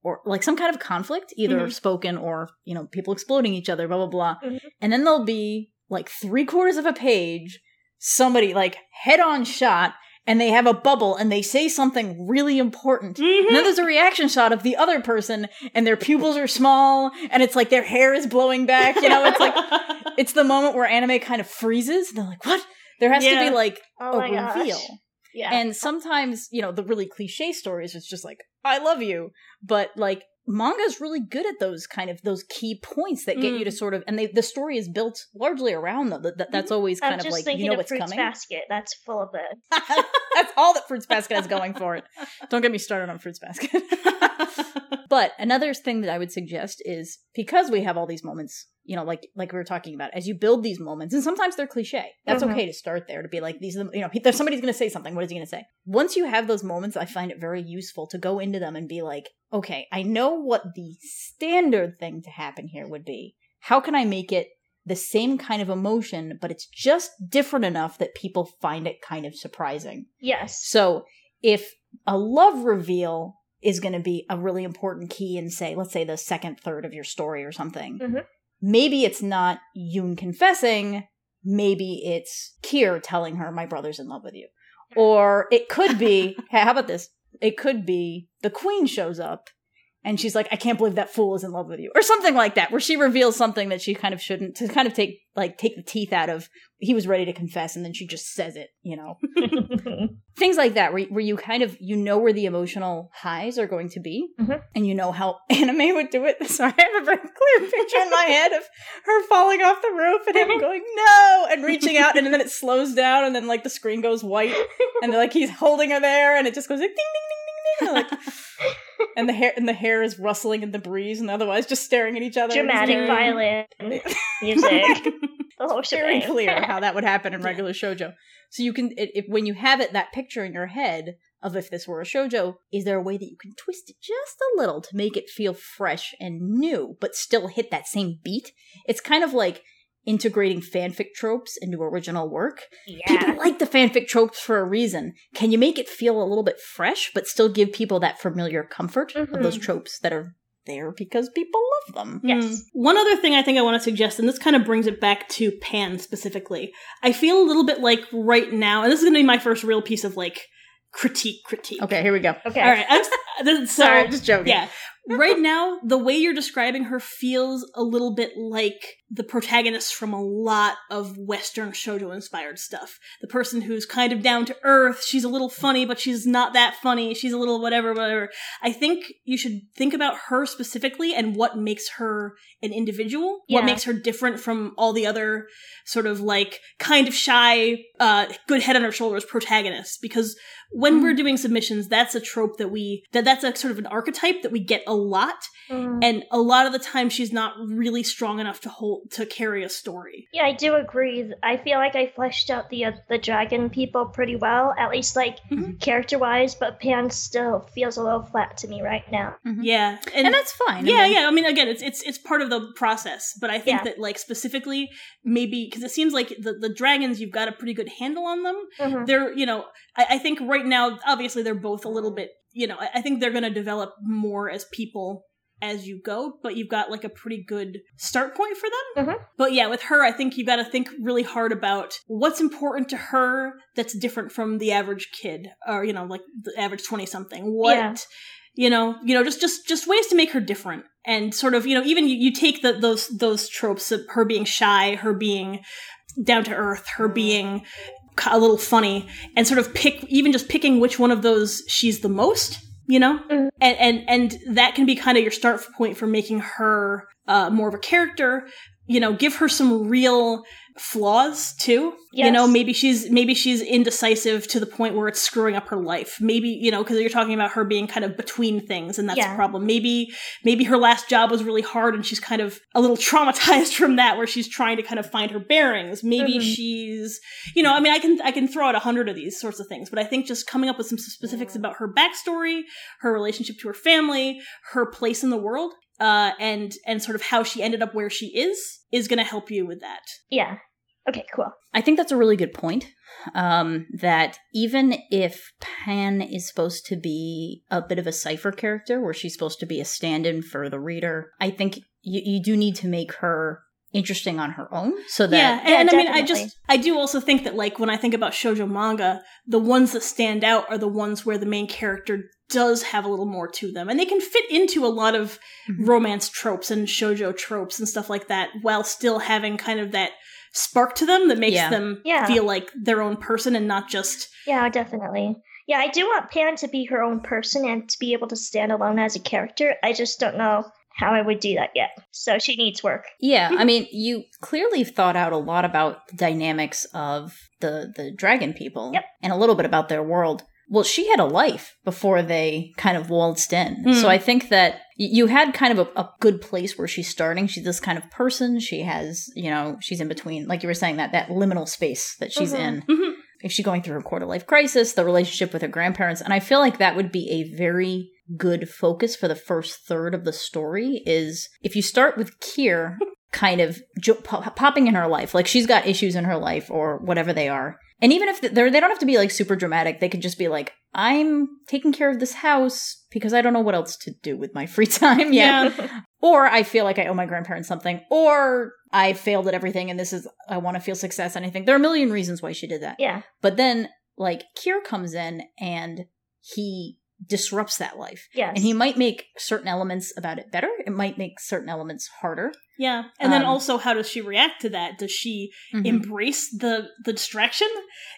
or like some kind of conflict, either Mhm. spoken or you know people exploding each other, blah blah blah, Mhm. and then there'll be like three quarters of a page, somebody like head on shot. And they have a bubble and they say something really important. Mhm. And then there's a reaction shot of the other person and their pupils are small and it's like their hair is blowing back. You know, it's like it's the moment where anime kind of freezes and they're like, what? There has to be like oh a my gosh. Yeah. And sometimes, you know, the really cliche stories it's just like, I love you. But like manga's really good at those kind of those key points that get Mm. you to sort of and they the story is built largely around them. That, that- that's always I'm kind of like you know of what's Fruits coming. Basket. That's full of it. that's all that Fruits Basket has going for it. Don't get me started on Fruits Basket. But another thing that I would suggest is because we have all these moments, you know, like like we were talking about, as you build these moments, and sometimes they're cliche. That's Mhm. okay to start there to be like these are the you know, there's somebody's going to say something. What is he going to say? Once you have those moments, I find it very useful to go into them and be like, okay, I know what the standard thing to happen here would be. How can I make it the same kind of emotion, but it's just different enough that people find it kind of surprising? Yes. So if a love reveal is going to be a really important key in, say, let's say the second third of your story or something, Mhm. maybe it's not Yoon confessing, maybe it's Kier telling her, my brother's in love with you. Or it could be, hey, how about this? It could be the queen shows up and she's like, I can't believe that fool is in love with you. Or something like that, where she reveals something that she kind of shouldn't, to kind of take, like, take the teeth out of, he was ready to confess and then she just says it, you know? things like that where, where you kind of you know where the emotional highs are going to be Mhm. and you know how anime would do it so i have a very clear picture in my head of her falling off the roof and him going no and reaching out and then it slows down and then like the screen goes white and like he's holding her there and it just goes like ding ding ding ding ding like, and the hair and the hair is rustling in the breeze and otherwise just staring at each other Dramatic violin music. Oh, the whole very clear how that would happen in regular shojo. So you can, if when you have it that picture in your head of if this were a shojo, is there a way that you can twist it just a little to make it feel fresh and new, but still hit that same beat? It's kind of like integrating fanfic tropes into original work. People like the fanfic tropes for a reason. Can you make it feel a little bit fresh, but still give people that familiar comfort of those tropes that are there because people love them? Yes. Mm. One other thing I think I want to suggest, and this kind of brings it back to Pan specifically. I feel a little bit like right now, and this is going to be my first real piece of like critique critique. Okay, here we go. Okay. All right. I'm, this- so Sorry, just joking. yeah. Right now, the way you're describing her feels a little bit like the protagonist from a lot of Western shoujo inspired stuff. The person who's kind of down to earth. She's a little funny, but she's not that funny. She's a little whatever, whatever. I think you should think about her specifically and what makes her an individual. Yeah. What makes her different from all the other sort of like kind of shy, uh, good head on her shoulders protagonists. Because when Mm. we're doing submissions, that's a trope that we that that's a sort of an archetype that we get a lot, Mm. and a lot of the time she's not really strong enough to hold to carry a story. Yeah, I do agree. I feel like I fleshed out the uh, the dragon people pretty well, at least like Mhm. character wise. But Pan still feels a little flat to me right now. Yeah, and, that's fine. I yeah, mean, yeah. I mean, again, it's it's it's part of the process, but I think Yeah. that like specifically maybe because it seems like the the dragons you've got a pretty good handle on them. Mhm. They're you know I, I think right now obviously they're both a little bit you know I, think they're going to develop more as people as you go, but you've got like a pretty good start point for them. Mhm. But yeah, with her, I think you've got to think really hard about what's important to her that's different from the average kid or you know like the average twenty something. What Yeah. you know you know just just just ways to make her different and sort of you know even you, you take the, those those tropes of her being shy her being down to earth her being k- a little funny and sort of pick even just picking which one of those she's the most you know Mhm. and and and that can be kind of your start point for making her uh more of a character you know give her some real flaws too you know maybe she's maybe she's indecisive to the point where it's screwing up her life maybe you know because you're talking about her being kind of between things and that's Yeah. a problem maybe maybe her last job was really hard and she's kind of a little traumatized from that where she's trying to kind of find her bearings maybe Mhm. she's you know i mean i can i can throw out a hundred of these sorts of things but i think just coming up with some specifics about her backstory her relationship to her family her place in the world uh and and sort of how she ended up where she is is going to help you with that Yeah. Okay. Cool. I think that's a really good point. Um, that even if Pan is supposed to be a bit of a cipher character, where she's supposed to be a stand-in for the reader, I think you, you do need to make her interesting on her own, so that yeah, and, Yeah, and I mean, I just, I do also think that, like, when I think about shoujo manga, the ones that stand out are the ones where the main character does have a little more to them, and they can fit into a lot of Mhm. romance tropes and shoujo tropes and stuff like that, while still having kind of that spark to them that makes Yeah. them Yeah. feel like their own person and not just Yeah, definitely. Yeah, I do want Pan to be her own person and to be able to stand alone as a character. I just don't know how I would do that yet. So she needs work. Yeah, I mean, you clearly thought out a lot about the dynamics of the the dragon people Yep. and a little bit about their world. Well, she had a life before they kind of waltzed in. Mm. So I think that y- you had kind of a, a good place where she's starting. She's this kind of person. She has, you know, she's in between, like you were saying, that that liminal space that she's Mhm. in. Mhm. If she's going through her quarter life crisis, the relationship with her grandparents, and I feel like that would be a very good focus for the first third of the story. Is if you start with Kier kind of jo- pop- popping in her life, like she's got issues in her life or whatever they are, and even if they're they don't have to be like super dramatic, they could just be like, I'm taking care of this house because I don't know what else to do with my free time yet. Or I feel like I owe my grandparents something, or I failed at everything and this is, I want to feel success. And I think there are a million reasons why she did that. Yeah. But then, like, Kier comes in and he disrupts that life. Yes. And he might make certain elements about it better. It might make certain elements harder. yeah, and then Um, also how does she react to that? Does she Mhm. embrace the the distraction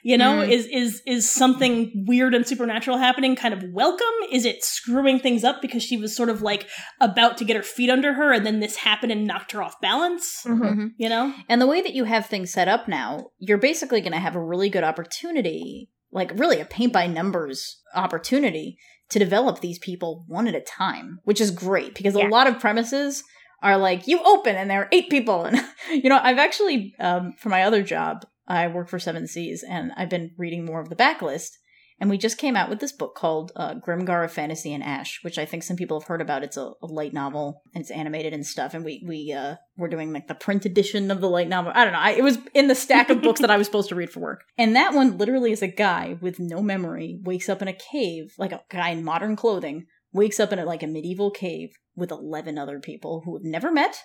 you know Mm. is is is something weird and supernatural happening kind of welcome is it screwing things up because she was sort of like about to get her feet under her and then this happened and knocked her off balance Mhm. Mhm. you know And the way that you have things set up now, you're basically going to have a really good opportunity, like really a paint by numbers opportunity to develop these people one at a time, which is great because Yeah. a lot of premises are like you open and there are eight people and you know i've actually um, for my other job i work for seven seas and i've been reading more of the backlist and we just came out with this book called uh, Grimgar of Fantasy and Ash, which I think some people have heard about. It's a, a light novel and it's animated and stuff. And we we uh, we're doing like the print edition of the light novel. I don't know. I, it was in the stack of books that I was supposed to read for work. And that one literally is a guy with no memory wakes up in a cave, like a guy in modern clothing, wakes up in a, like a medieval cave with eleven other people who have never met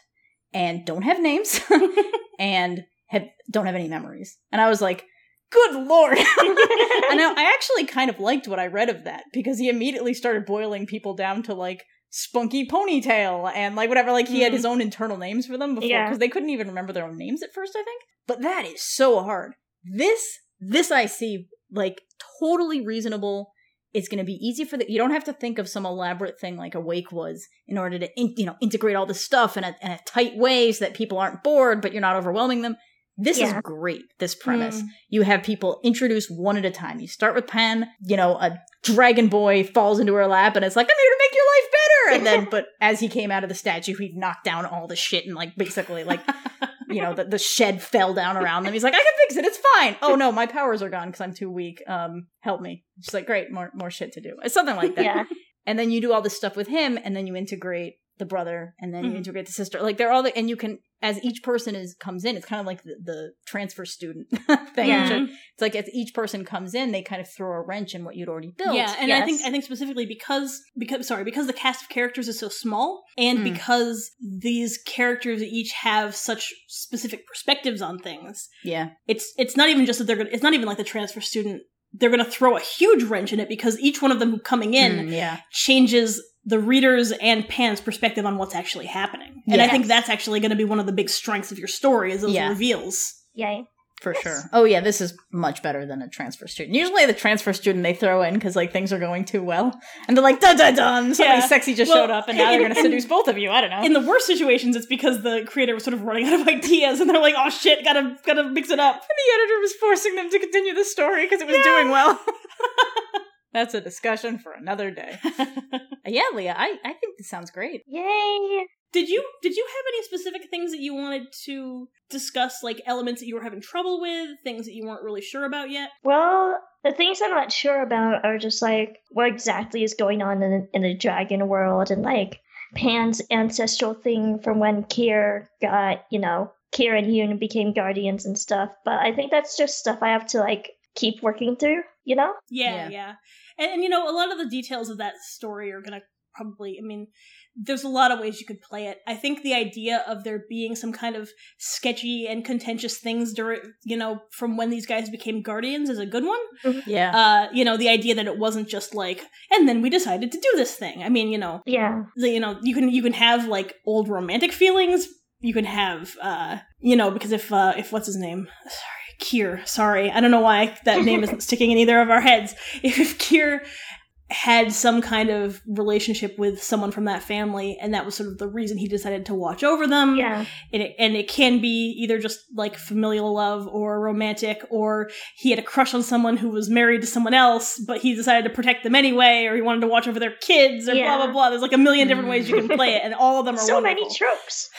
and don't have names and have don't have any memories. And I was like, good lord. and now I actually kind of liked what I read of that because he immediately started boiling people down to like spunky ponytail and like whatever like he had Mhm. his own internal names for them before Yeah. because they couldn't even remember their own names at first i think but that is so hard this this i see like totally reasonable it's going to be easy for the you don't have to think of some elaborate thing like awake was in order to in, you know integrate all this stuff in a, in a tight way so that people aren't bored but you're not overwhelming them this Yeah. is great this premise. Mm. you have people introduced one at a time. You start with Pan you know a dragon boy falls into her lap and it's like i'm here to make your life better! And then but as he came out of the statue he knocked down all the shit and like basically like you know the, the shed fell down around them he's like i can fix it it's fine! Oh no my powers are gone because i'm too weak. Um help me. She's like great more more shit to do. It's something like that. Yeah. and then you do all this stuff with him and then you integrate the brother and then you Mhm. integrate the sister. Like they're all the and you can as each person is comes in it's kind of like the, the transfer student thing Yeah. which it's like as each person comes in they kind of throw a wrench in what you'd already built Yeah, and I think I think specifically because because sorry because the cast of characters is so small, and Mm. because these characters each have such specific perspectives on things. yeah It's it's not even just that they're gonna. It's not even like the transfer student. They're gonna throw a huge wrench in it because each one of them coming in Mm, yeah changes the readers and Pan's perspective on what's actually happening. And I think that's actually going to be one of the big strengths of your story is those Yeah. reveals. Yay. for sure oh yeah this is much better than a transfer student usually the transfer student they throw in because like things are going too well and they're like dun dun dun somebody Yeah. sexy just Well, showed up and now they're gonna seduce both of you i don't know In the worst situations, it's because the creator was sort of running out of ideas, and they're like, "Oh shit, gotta gotta mix it up." And the editor was forcing them to continue the story because it was doing well. That's a discussion for another day. yeah, Leah, I, I think this sounds great. Yay. Did you did you have any specific things that you wanted to discuss, like elements that you were having trouble with, things that you weren't really sure about yet? Well, the things I'm not sure about are just like what exactly is going on in, in the dragon world and like Pan's ancestral thing from when Kier got, you know, Kier and Yoon became guardians and stuff. But I think that's just stuff I have to like keep working through, you know? Yeah, Yeah. yeah. And, and you know, a lot of the details of that story are gonna probably. I mean, there's a lot of ways you could play it. I think the idea of there being some kind of sketchy and contentious things during, you know, from when these guys became guardians is a good one. Yeah. Uh, you know, the idea that it wasn't just like, and then we decided to do this thing. I mean, you know, Yeah. the, you know, you can you can have like old romantic feelings. You can have, uh, you know, because if uh, if what's his name, sorry, Kier, sorry, I don't know why that name isn't sticking in either of our heads. If Kier had some kind of relationship with someone from that family, and that was sort of the reason he decided to watch over them. Yeah. And it, and it can be either just like familial love or romantic, or he had a crush on someone who was married to someone else, but he decided to protect them anyway, or he wanted to watch over their kids, or blah Yeah. blah blah. There's like a million different ways you can play it, and all of them are So many tropes.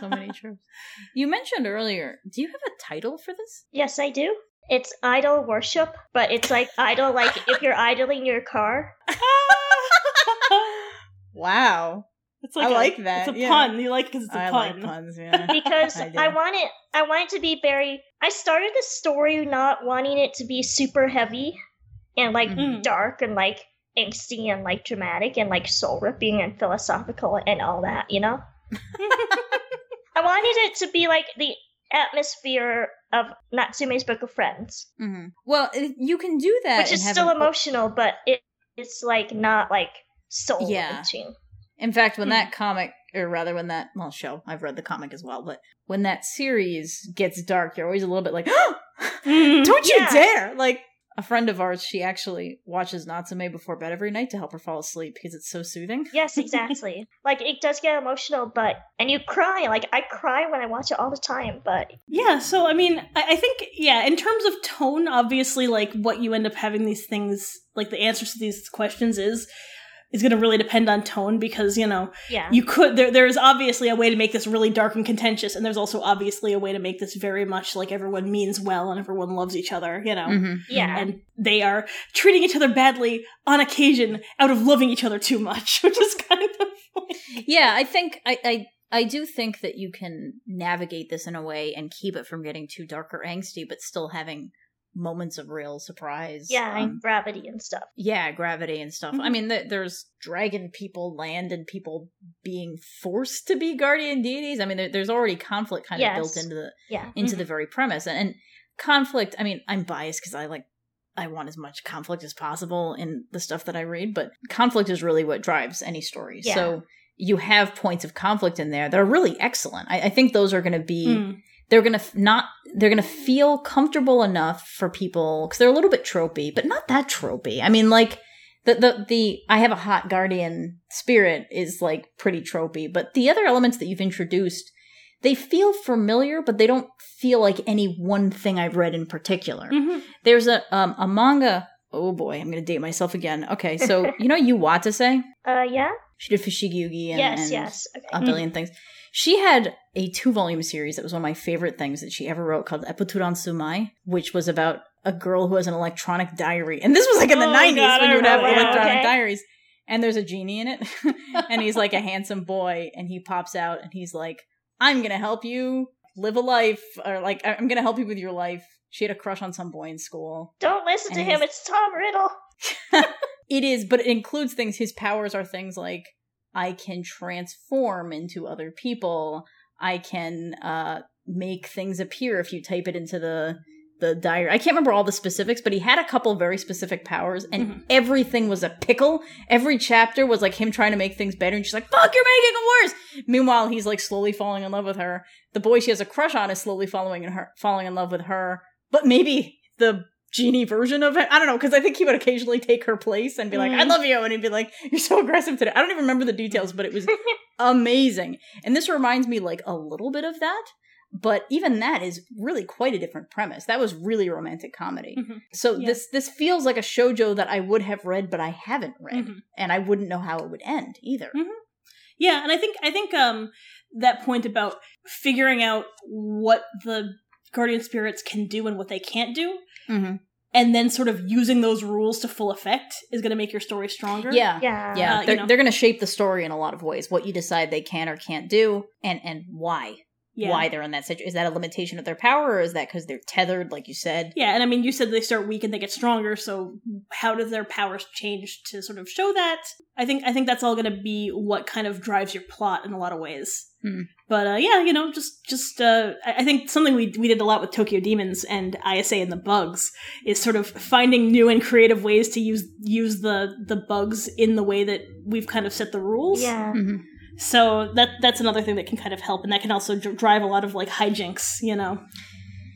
so many tropes. You mentioned earlier, do you have a title for this? Yes, I do. It's idol worship, but it's like idol like if you're idling your car. Wow. it's like I a- like that, It's a yeah. pun. You like it because it's a I pun. like puns, yeah. because I do. I, want it. I want it to be very. I started the story not wanting it to be super heavy and like Mhm. dark and like angsty and like dramatic and like soul ripping and philosophical and all that. You know, I wanted it to be like the atmosphere of Natsume's Book of Friends, hmm Well, you can do that. which is still emotional, but it it's like not like soul Yeah. wrenching. In fact, when Hmm. that comic, or rather when that, well, show, I've read the comic as well, but when that series gets dark, you're always a little bit like, Mm. don't you Yeah. dare! Like, a friend of ours, she actually watches Natsume before bed every night to help her fall asleep because it's so soothing. Yes, exactly. like it does get emotional, but and you cry. Like I cry when I watch it all the time. But Yeah, so I mean, I, I think yeah, in terms of tone, obviously, like what you end up having these things, like the answers to these questions is is going to really depend on tone because you know yeah, you could there there's obviously a way to make this really dark and contentious, and there's also obviously a way to make this very much like everyone means well and everyone loves each other, you know. Mm-hmm. yeah. And they are treating each other badly on occasion out of loving each other too much, which is kind of Yeah, I think, I, I, I do think that you can navigate this in a way and keep it from getting too dark or angsty, but still having moments of real surprise. yeah, Um, and gravity and stuff. yeah gravity and stuff i Mhm. mean th- there's dragon people land and people being forced to be guardian deities i mean there, there's already conflict kind of built into the Yeah, into Mhm. the very premise and, and conflict. I mean, I'm biased because I like I want as much conflict as possible in the stuff that I read, but conflict is really what drives any story. Yeah. So you have points of conflict in there that are really excellent. I, I think those are going to be Mm. They're going to f- not they're to feel comfortable enough for people because they're a little bit tropey, but not that tropey. I mean, like the the the I have a hot guardian spirit is like pretty tropey, but the other elements that you've introduced they feel familiar, but they don't feel like any one thing I've read in particular. Mhm. There's a um, a manga. Oh boy, I'm gonna date myself again. Okay, so you know you Watase? Uh, yeah. She did Fushigi and, yes, and yes. Okay. a billion things. She had a two volume series that was one of my favorite things that she ever wrote called Epotoransu Mai, which was about a girl who has an electronic diary. And this was like in the Oh, 90s God, when you would have electronic Okay. diaries. And there's a genie in it. and he's like a handsome boy. And he pops out and he's like, I'm going to help you live a life. Or like, I'm going to help you with your life. She had a crush on some boy in school. Don't listen to him. It's Tom Riddle. It is, but it includes things. His powers are things like I can transform into other people. I can uh, make things appear if you type it into the the diary. I can't remember all the specifics, but he had a couple very specific powers, and Mhm. everything was a pickle. Every chapter was like him trying to make things better, and she's like, "Fuck, you're making it worse." Meanwhile, he's like slowly falling in love with her. The boy she has a crush on is slowly following in her, falling in love with her. But maybe the genie version of it. I don't know, because I think he would occasionally take her place and be like, I Mm. love you. And he'd be like, You're so aggressive today. I don't even remember the details, but it was amazing. And this reminds me like a little bit of that. But even that is really quite a different premise. That was really romantic comedy. Mhm. So Yeah. this this feels like a shojo that I would have read, but I haven't read, Mhm. and I wouldn't know how it would end either. Mhm. Yeah, and I think I think um that point about figuring out what the guardian spirits can do and what they can't do, Mm-hmm. and then sort of using those rules to full effect is going to make your story stronger. Yeah, Yeah. yeah. Uh, they're know. they're going to shape the story in a lot of ways. What you decide they can or can't do, and and why. yeah. why they're in that situation. Is that a limitation of their power, or is that because they're tethered, like you said? Yeah, and I mean, you said they start weak and they get stronger. So, how do their powers change to sort of show that? I think I think that's all going to be what kind of drives your plot in a lot of ways. Hmm. But uh, yeah, you know, just just uh, I I think something we we did a lot with Tokyo Demons and ISA and the bugs is sort of finding new and creative ways to use use the the bugs in the way that we've kind of set the rules. Yeah. Mm-hmm. So that that's another thing that can kind of help, and that can also dr- drive a lot of like hijinks. You know.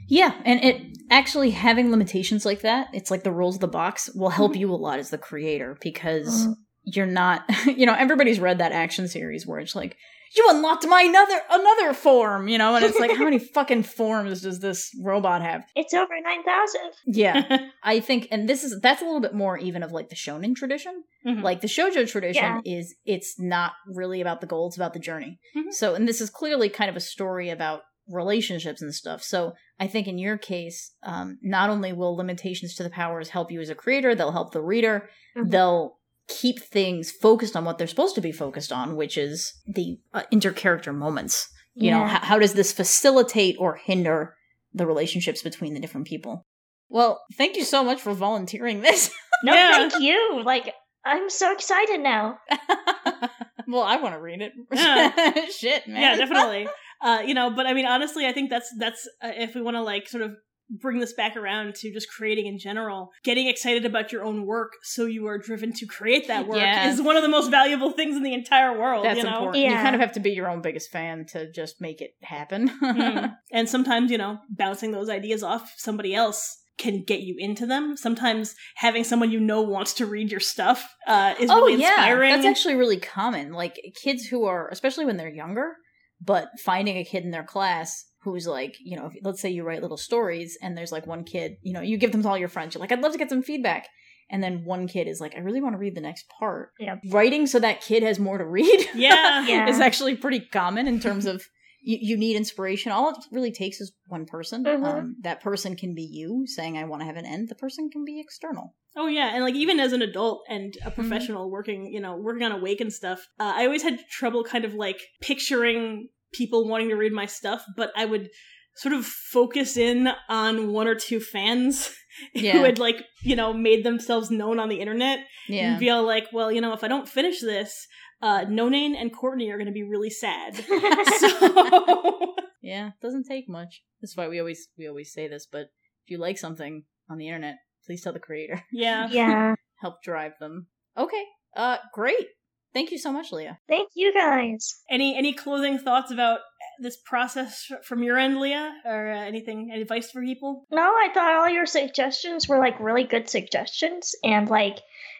Yeah, and it actually having limitations like that, it's like the rules of the box will help you a lot as the creator because Mhm. you're not, you know, everybody's read that action series where it's like, you unlocked my another another form, you know, and it's like, how many fucking forms does this robot have? It's over 9,000. Yeah, I think, and this is that's a little bit more even of like the shonen tradition. Mhm. Like the shojo tradition Yeah. is, it's not really about the goal; it's about the journey. Mhm. So, and this is clearly kind of a story about relationships and stuff. So, I think in your case, um, not only will limitations to the powers help you as a creator, they'll help the reader. Mhm. They'll keep things focused on what they're supposed to be focused on, which is the uh, intercharacter moments. You know, Yeah. how, how does this facilitate or hinder the relationships between the different people? Well, thank you so much for volunteering this. No, Yeah. thank you. Like, I'm so excited now. well, I want to read it. Yeah. Shit, man. yeah definitely uh you know but i mean honestly i think that's that's uh, if we want to like sort of bring this back around to just creating in general getting excited about your own work so you are driven to create that work Yeah. is one of the most valuable things in the entire world That's you know important. You kind of have to be your own biggest fan to just make it happen. Mm. and sometimes you know bouncing those ideas off somebody else can get you into them sometimes having someone you know wants to read your stuff uh, is oh really yeah, inspiring that's actually really common. Like kids who are, especially when they're younger, but finding a kid in their class who's like, you know, if, let's say you write little stories, and there's like one kid, you know, you give them to all your friends. You're like, I'd love to get some feedback. And then one kid is like, I really want to read the next part. Yep. Writing so that kid has more to read. Yeah. Yeah. is actually pretty common in terms of you, you need inspiration. All it really takes is one person. Mhm. Um, that person can be you saying, I want to have an end. The person can be external. Oh yeah, and like even as an adult and a professional working, you know, working on Awake and stuff, uh, I always had trouble kind of like picturing people wanting to read my stuff, but I would sort of focus in on one or two fans Yeah. who had like, you know, made themselves known on the internet Yeah. and feel like, well, you know, if I don't finish this, uh, Nonane and Courtney are going to be really sad. so Yeah, doesn't take much. That's why we always we always say this, but if you like something on the internet, please tell the creator. Yeah. Yeah. Help drive them. Okay. Uh, great. Thank you so much, Leah. Thank you guys. Any any closing thoughts about this process from your end, Leah, or uh, anything any advice for people? No, I thought all your suggestions were like really good suggestions, and like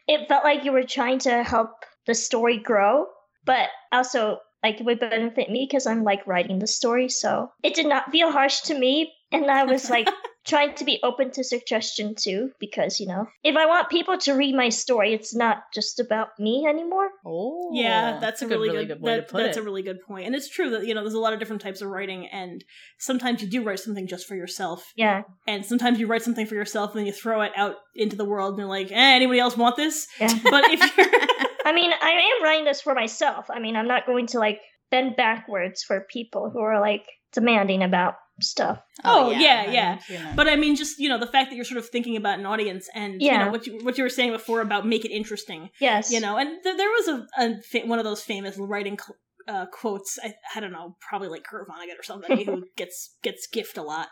it felt like you were trying to help the story grow, but also like it would benefit me because I'm like writing the story, so it did not feel harsh to me, and I was like trying to be open to suggestion too, because you know if I want people to read my story, it's not just about me anymore. Oh, yeah, that's a really, really good, way that- to put That's it. a really good point, and it's true that you know there's a lot of different types of writing, and sometimes you do write something just for yourself, Yeah, and sometimes you write something for yourself and then you throw it out into the world, and you're like, eh, anybody else want this? yeah. But if you're I mean, I am writing this for myself. I mean, I'm not going to like bend backwards for people who are like demanding about stuff. Oh, yeah, yeah. you know. But I mean, just you know, the fact that you're sort of thinking about an audience, and you know what you what you were saying before about make it interesting, Yes. you know. And th- there was a, a fa- one of those famous writing cl- uh, quotes. I, I don't know, probably like Kurt Vonnegut or somebody who gets gets gift a lot.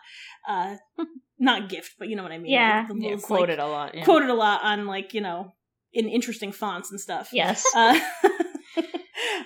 Uh, not gift, but you know what I mean. Yeah. Like, the yeah, little, quoted like, a lot. Yeah. quoted a lot on like you know in interesting fonts and stuff. Yes. Uh,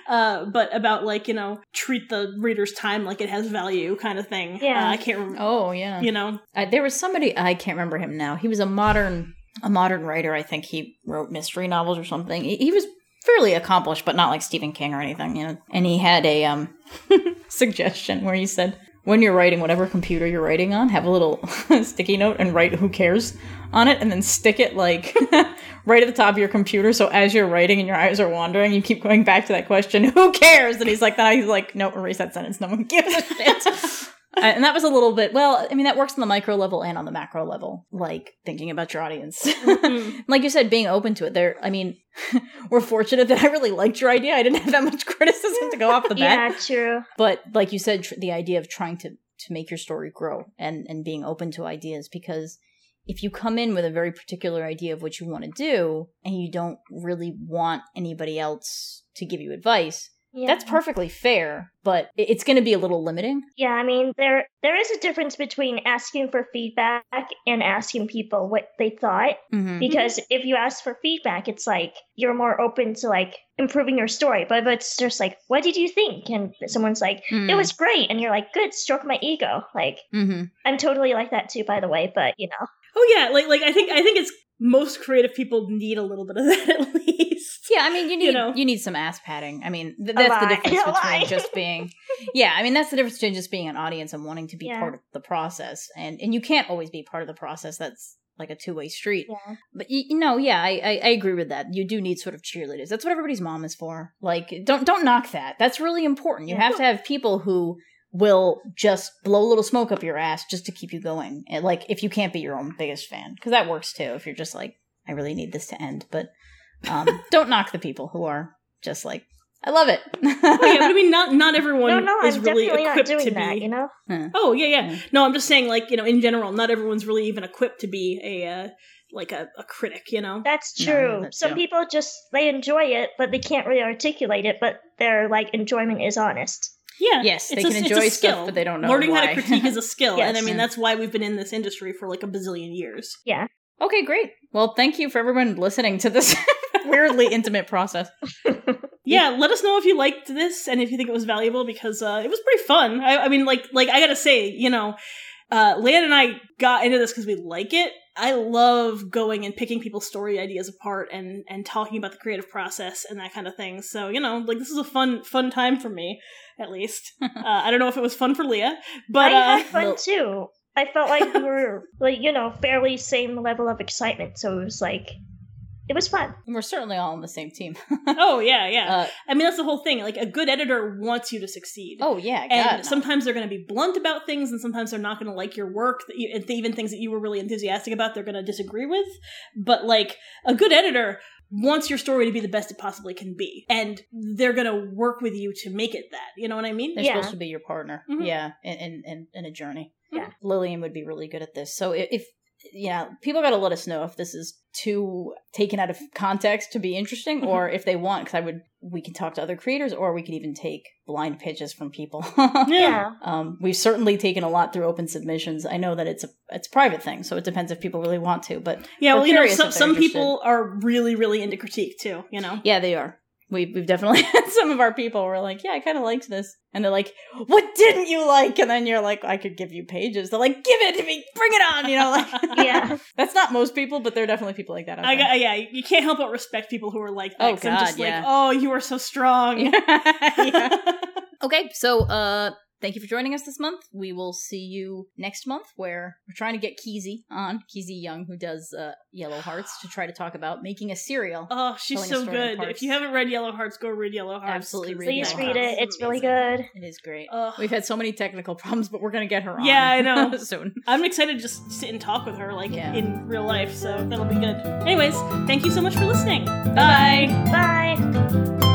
uh, but about like you know treat the reader's time like it has value kind of thing. Yeah. Uh, I can't remember. Oh yeah. You know, Uh, there was somebody I can't remember him now. He was a modern a modern writer. I think he wrote mystery novels or something. He, he was fairly accomplished, but not like Stephen King or anything. You know. And he had a um suggestion where he said, when you're writing whatever computer you're writing on, have a little sticky note and write "Who cares" on it, and then stick it like right at the top of your computer. So as you're writing and your eyes are wandering, you keep going back to that question, "Who cares?" And he's like, "Then he's like, no, erase that sentence. No one gives a shit." Uh, and that was a little bit well i mean that works on the micro level and on the macro level like thinking about your audience Mhm. like you said being open to it there i mean we're fortunate that i really liked your idea i didn't have that much criticism to go off the bat yeah, true. but like you said tr- the idea of trying to to make your story grow and and being open to ideas because if you come in with a very particular idea of what you want to do and you don't really want anybody else to give you advice Yeah. that's perfectly fair but it's going to be a little limiting Yeah, I mean there there is a difference between asking for feedback and asking people what they thought. mm-hmm. Because if you ask for feedback, it's like you're more open to like improving your story. But if it's just like, what did you think? And someone's like, Mm. it was great, and you're like, good, stroke my ego. Like mm-hmm. I'm totally like that too, by the way. But you know, Oh yeah, like like I think I think it's most creative people need a little bit of that at least. Yeah, I mean, you need you, know. need some ass padding. I mean, th- that's the difference between just being. Yeah, I mean, that's the difference between just being an audience and wanting to be Yeah. part of the process, and and you can't always be part of the process. That's like a two way street. yeah, But you, you know, yeah, I, I I agree with that. You do need sort of cheerleaders. That's what everybody's mom is for. Like, don't don't knock that. That's really important. You Yeah. have to have people who will just blow a little smoke up your ass just to keep you going. And like, if you can't be your own biggest fan, because that works too. If you're just like, I really need this to end, but um, don't knock the people who are just like, I love it. Oh yeah, but I mean, not not everyone no, no, is I'm really definitely not equipped doing to that. be. You know, Oh yeah, yeah. Yeah. No, I'm just saying, like you know, in general, not everyone's really even equipped to be a uh, like a, a critic. You know. that's No, true. that's- Some yeah. people just they enjoy it, but they can't really articulate it. But their like enjoyment is honest. Yeah. Yes, they a- can it's a enjoy stuff, skill. but they don't know Learning how to critique is a skill, and I mean Yeah. that's why we've been in this industry for like a bazillion years. Okay, great. Well, thank you for everyone listening to this weirdly intimate process. Yeah, let us know if you liked this and if you think it was valuable because uh, it was pretty fun. I, I mean, like, like I gotta say, you know, uh, Lianne and I got into this because we like it. I love going and picking people's story ideas apart and and talking about the creative process and that kind of thing. So you know, like this is a fun fun time for me, at least. uh, I don't know if it was fun for Leah, but I uh, had fun well- too. I felt like we were like you know fairly same level of excitement, so it was like it was fun. And we're certainly all on the same team. oh yeah, yeah. Uh, I mean, that's the whole thing. Like a good editor wants you to succeed. oh yeah, and God, no. sometimes they're going to be blunt about things and sometimes they're not going to like your work that you, and even things that you were really enthusiastic about they're going to disagree with but like a good editor wants your story to be the best it possibly can be and they're going to work with you to make it that you know what i mean They're Yeah. supposed to be your partner. Mhm. Yeah, in, in, in, in a journey. Yeah. Lillian would be really good at this. So i- if you know, people got to let us know if this is too taken out of context to be interesting, Mm-hmm. or if they want. Because I would, we can talk to other creators, or we could even take blind pitches from people. Yeah. Um, we've certainly taken a lot through open submissions. I know that it's a it's a private thing, so it depends if people really want to. But Yeah, well, you know, some, some people are really, really into critique too. You know. Yeah, they are. We we've definitely had some of our people were like, yeah, I kind of liked this, and they're like, what didn't you like? And then you're like, I could give you pages. They're like, give it to me, bring it on. You know, like Yeah. that's not most people, but there are definitely people like that. Out I there. got, yeah, you can't help but respect people who are like that. Oh, 'cause I'm just yeah. like, oh, you are so strong. Yeah. Okay, so uh thank you for joining us this month. We will see you next month where we're trying to get Keezy on, Keezy Young, who does uh Yellow Hearts, to try to talk about making a serial. Oh, she's so good. If you haven't read Yellow Hearts, go read Yellow Hearts. Absolutely read Please Yellow read Hearts. it. It's really good. It is great. Ugh. We've had so many technical problems, but we're gonna get her on. Yeah, I know. soon. I'm excited to just sit and talk with her, like Yeah. in real life. So that'll be good. Anyways, thank you so much for listening. Bye. Bye.